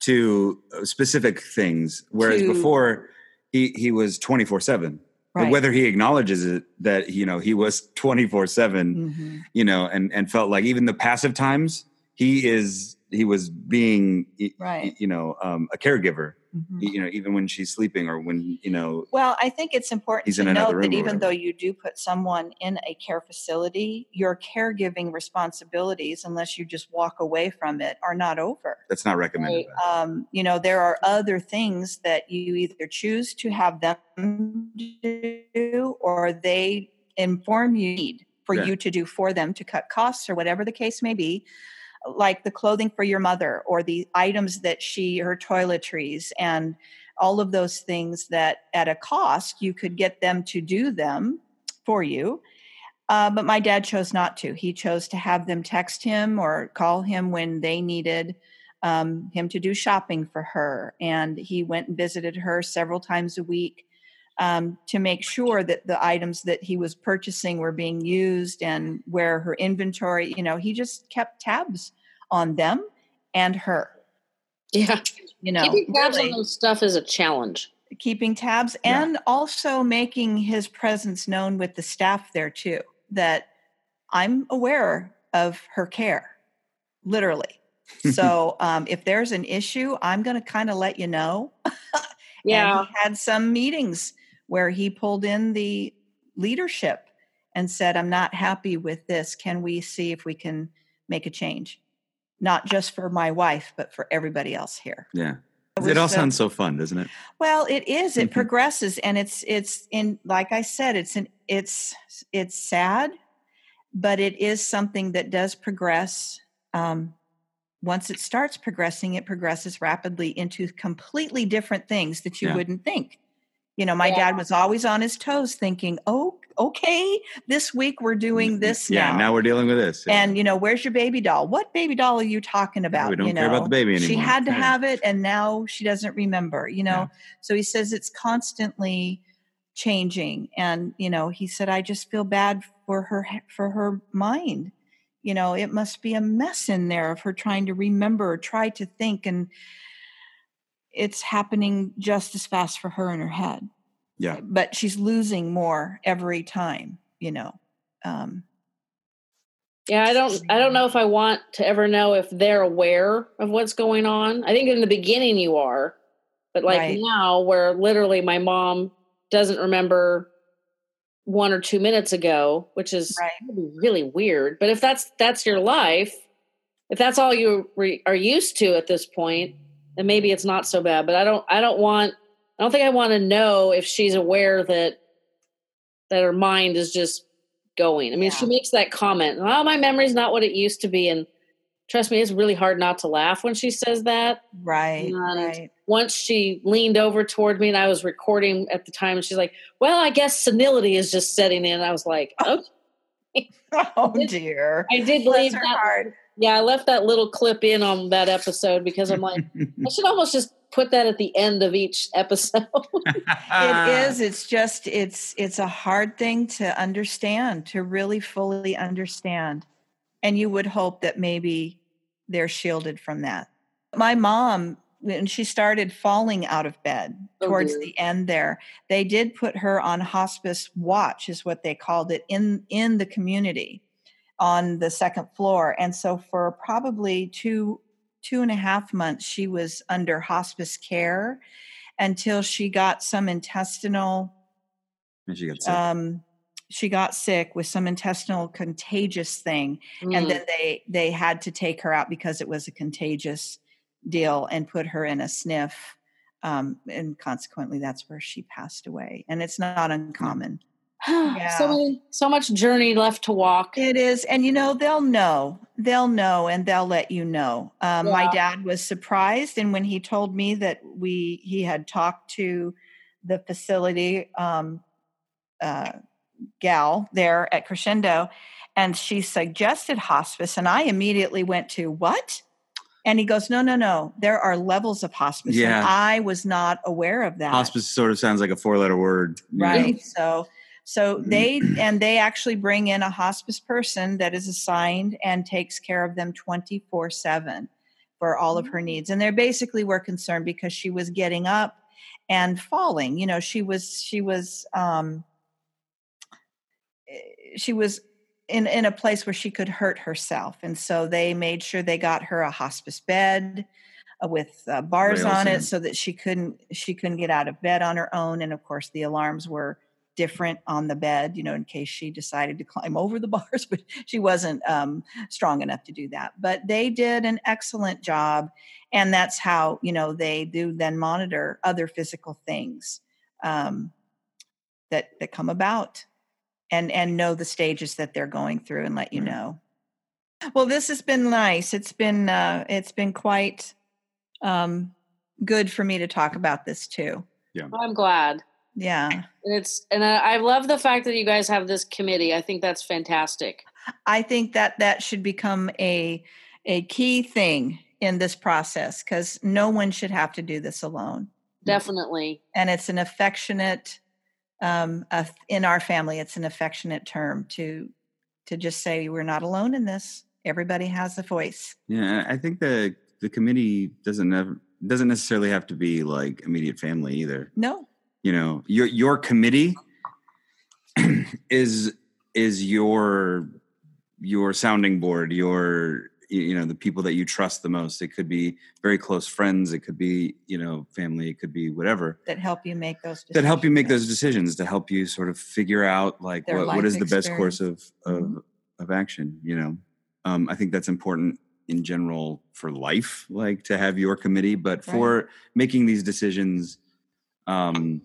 to uh, specific things, whereas to, before he he was twenty four seven. Whether he acknowledges it that you know he was twenty four seven, mm-hmm. you know, and and felt like even the passive times he is he was being right. you know um, a caregiver mm-hmm. you know even when she's sleeping or when you know well i think it's important to note that even though you do put someone in a care facility your caregiving responsibilities unless you just walk away from it are not over that's not recommended right. um, you know there are other things that you either choose to have them do or they inform you need for yeah. you to do for them to cut costs or whatever the case may be like the clothing for your mother or the items that she her toiletries and all of those things that at a cost you could get them to do them for you. Uh, but my dad chose not to. He chose to have them text him or call him when they needed um, him to do shopping for her. And he went and visited her several times a week um, to make sure that the items that he was purchasing were being used and where her inventory, you know, he just kept tabs on them and her. Yeah. You know, keeping tabs really, on those stuff is a challenge. Keeping tabs yeah. and also making his presence known with the staff there too, that I'm aware of her care, literally. so um, if there's an issue, I'm going to kind of let you know. yeah. he had some meetings where he pulled in the leadership and said, I'm not happy with this. Can we see if we can make a change? Not just for my wife, but for everybody else here. Yeah. It, it all uh, sounds so fun, doesn't it? Well, it is. It mm-hmm. progresses and it's it's in like I said, it's an it's it's sad, but it is something that does progress. Um, once it starts progressing, it progresses rapidly into completely different things that you yeah. wouldn't think. You know, my yeah. dad was always on his toes thinking, oh, okay, this week we're mm, doing mm, this yeah, now. now we're dealing with this. Yeah. And, you know, where's your baby doll? What baby doll are you talking about? we don't you know, care about the baby anymore. She had to yeah. have it and now she doesn't remember, you know? So he says it's constantly changing. And, you know, he said, I just feel bad for her, for her mind. You know, it must be a mess in there of her trying to remember, try to think and, it's happening just as fast for her in her head. Yeah. But she's losing more every time, you know. Um, yeah, I don't I don't know if I want to ever know if they're aware of what's going on. I think in the beginning you are. But like right. now where literally my mom doesn't remember one or two minutes ago, which is right. really weird. But if that's that's your life, if that's all you re- are used to at this point, then maybe it's not so bad. But I don't I don't want I don't think I want to know if she's aware that that her mind is just going. I mean, yeah. she makes that comment, "Oh, my memory's not what it used to be," and trust me, it's really hard not to laugh when she says that. Right. And right. Once she leaned over toward me, and I was recording at the time, and she's like, "Well, I guess senility is just setting in." I was like, "Okay." oh dear. I did leave that. Hard. Yeah, I left that little clip in on that episode because I'm like, I should almost just put that at the end of each episode. it is. It's just it's it's a hard thing to understand, to really fully understand. And you would hope that maybe they're shielded from that. My mom when she started falling out of bed oh, towards the end there they did put her on hospice watch is what they called it in in the community on the second floor and so for probably two two and a half months she was under hospice care until she got some intestinal and she got sick. um she got sick with some intestinal contagious thing mm. and then they they had to take her out because it was a contagious deal and put her in a SNF Um, and consequently, that's where she passed away. And it's not uncommon. yeah. so many, so much journey left to walk. It is, and you know they'll know, they'll know, and they'll let you know. Um, yeah. My dad was surprised, and when he told me that we he had talked to the facility um, uh, gal there at Crescendo, and she suggested hospice, and I immediately went to what? And he goes, No, no, no. There are levels of hospice. Yeah. And I was not aware of that. Hospice sort of sounds like a four letter word. Right. Know? So so they and they actually bring in a hospice person that is assigned and takes care of them 24 7 for all of her needs. And they basically were concerned because she was getting up and falling. You know, she was she was um she was in in a place where she could hurt herself and so they made sure they got her a hospice bed uh, with uh, bars on it so that she couldn't she couldn't get out of bed on her own and of course the alarms were different on the bed you know in case she decided to climb over the bars but she wasn't um, strong enough to do that. But they did an excellent job and that's how you know they do then monitor other physical things um, that that come about and and know the stages that they're going through and let you know. Well this has been nice. It's been uh it's been quite um good for me to talk about this too. Yeah. I'm glad yeah and it's and I, I love the fact that you guys have this committee i think that's fantastic i think that that should become a a key thing in this process because no one should have to do this alone definitely and it's an affectionate um, uh, in our family, it's an affectionate term to to just say we're not alone in this. Everybody has a voice. Yeah, I think the the committee doesn't ever doesn't necessarily have to be like immediate family either. No, you know your your committee is is your your sounding board, your you know the people that you trust the most it could be very close friends it could be you know family it could be whatever that help you make those decisions. that help you make those decisions to help you sort of figure out like what, what is the best course of of, mm-hmm. of action you know um, i think that's important in general for life like to have your committee but right. for making these decisions um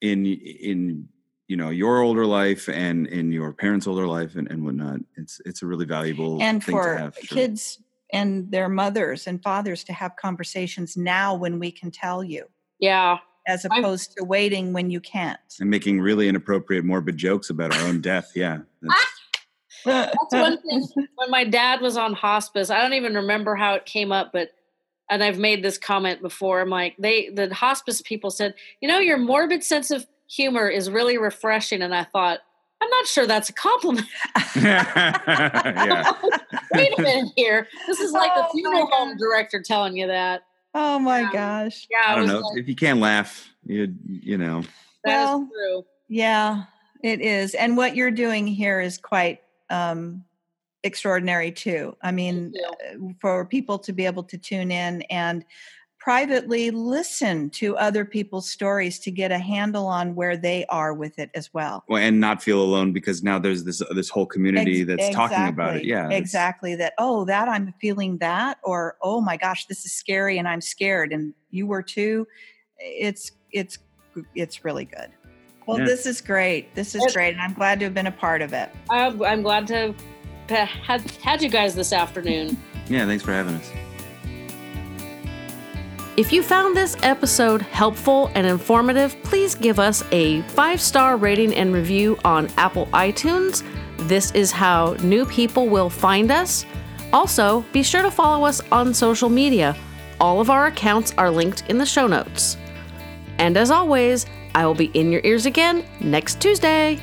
in in you know your older life and in your parents' older life and, and whatnot. It's it's a really valuable and for have, sure. kids and their mothers and fathers to have conversations now when we can tell you. Yeah. As opposed I'm, to waiting when you can't. And making really inappropriate, morbid jokes about our own death. Yeah. That's, that's one thing. When my dad was on hospice, I don't even remember how it came up, but and I've made this comment before. I'm like, they the hospice people said, you know, your morbid sense of humor is really refreshing. And I thought, I'm not sure that's a compliment. Wait a minute here. This is like oh the funeral home director telling you that. Oh my yeah. gosh. Yeah. I don't know. Like, if you can't laugh, you you know. well, Yeah, it is. And what you're doing here is quite um extraordinary too. I mean, uh, for people to be able to tune in and privately listen to other people's stories to get a handle on where they are with it as well. well and not feel alone because now there's this this whole community Ex- that's talking about it. Yeah. Exactly. That, oh, that I'm feeling that, or oh my gosh, this is scary and I'm scared and you were too. It's it's it's really good. Well, Yeah. this is great. This is great. And I'm glad to have been a part of it. I'm, I'm glad to have had, had you guys this afternoon. Yeah, thanks for having us. If you found this episode helpful and informative, please give us a five star rating and review on Apple iTunes. This is how new people will find us. Also, be sure to follow us on social media. All of our accounts are linked in the show notes. And as always, I will be in your ears again next Tuesday.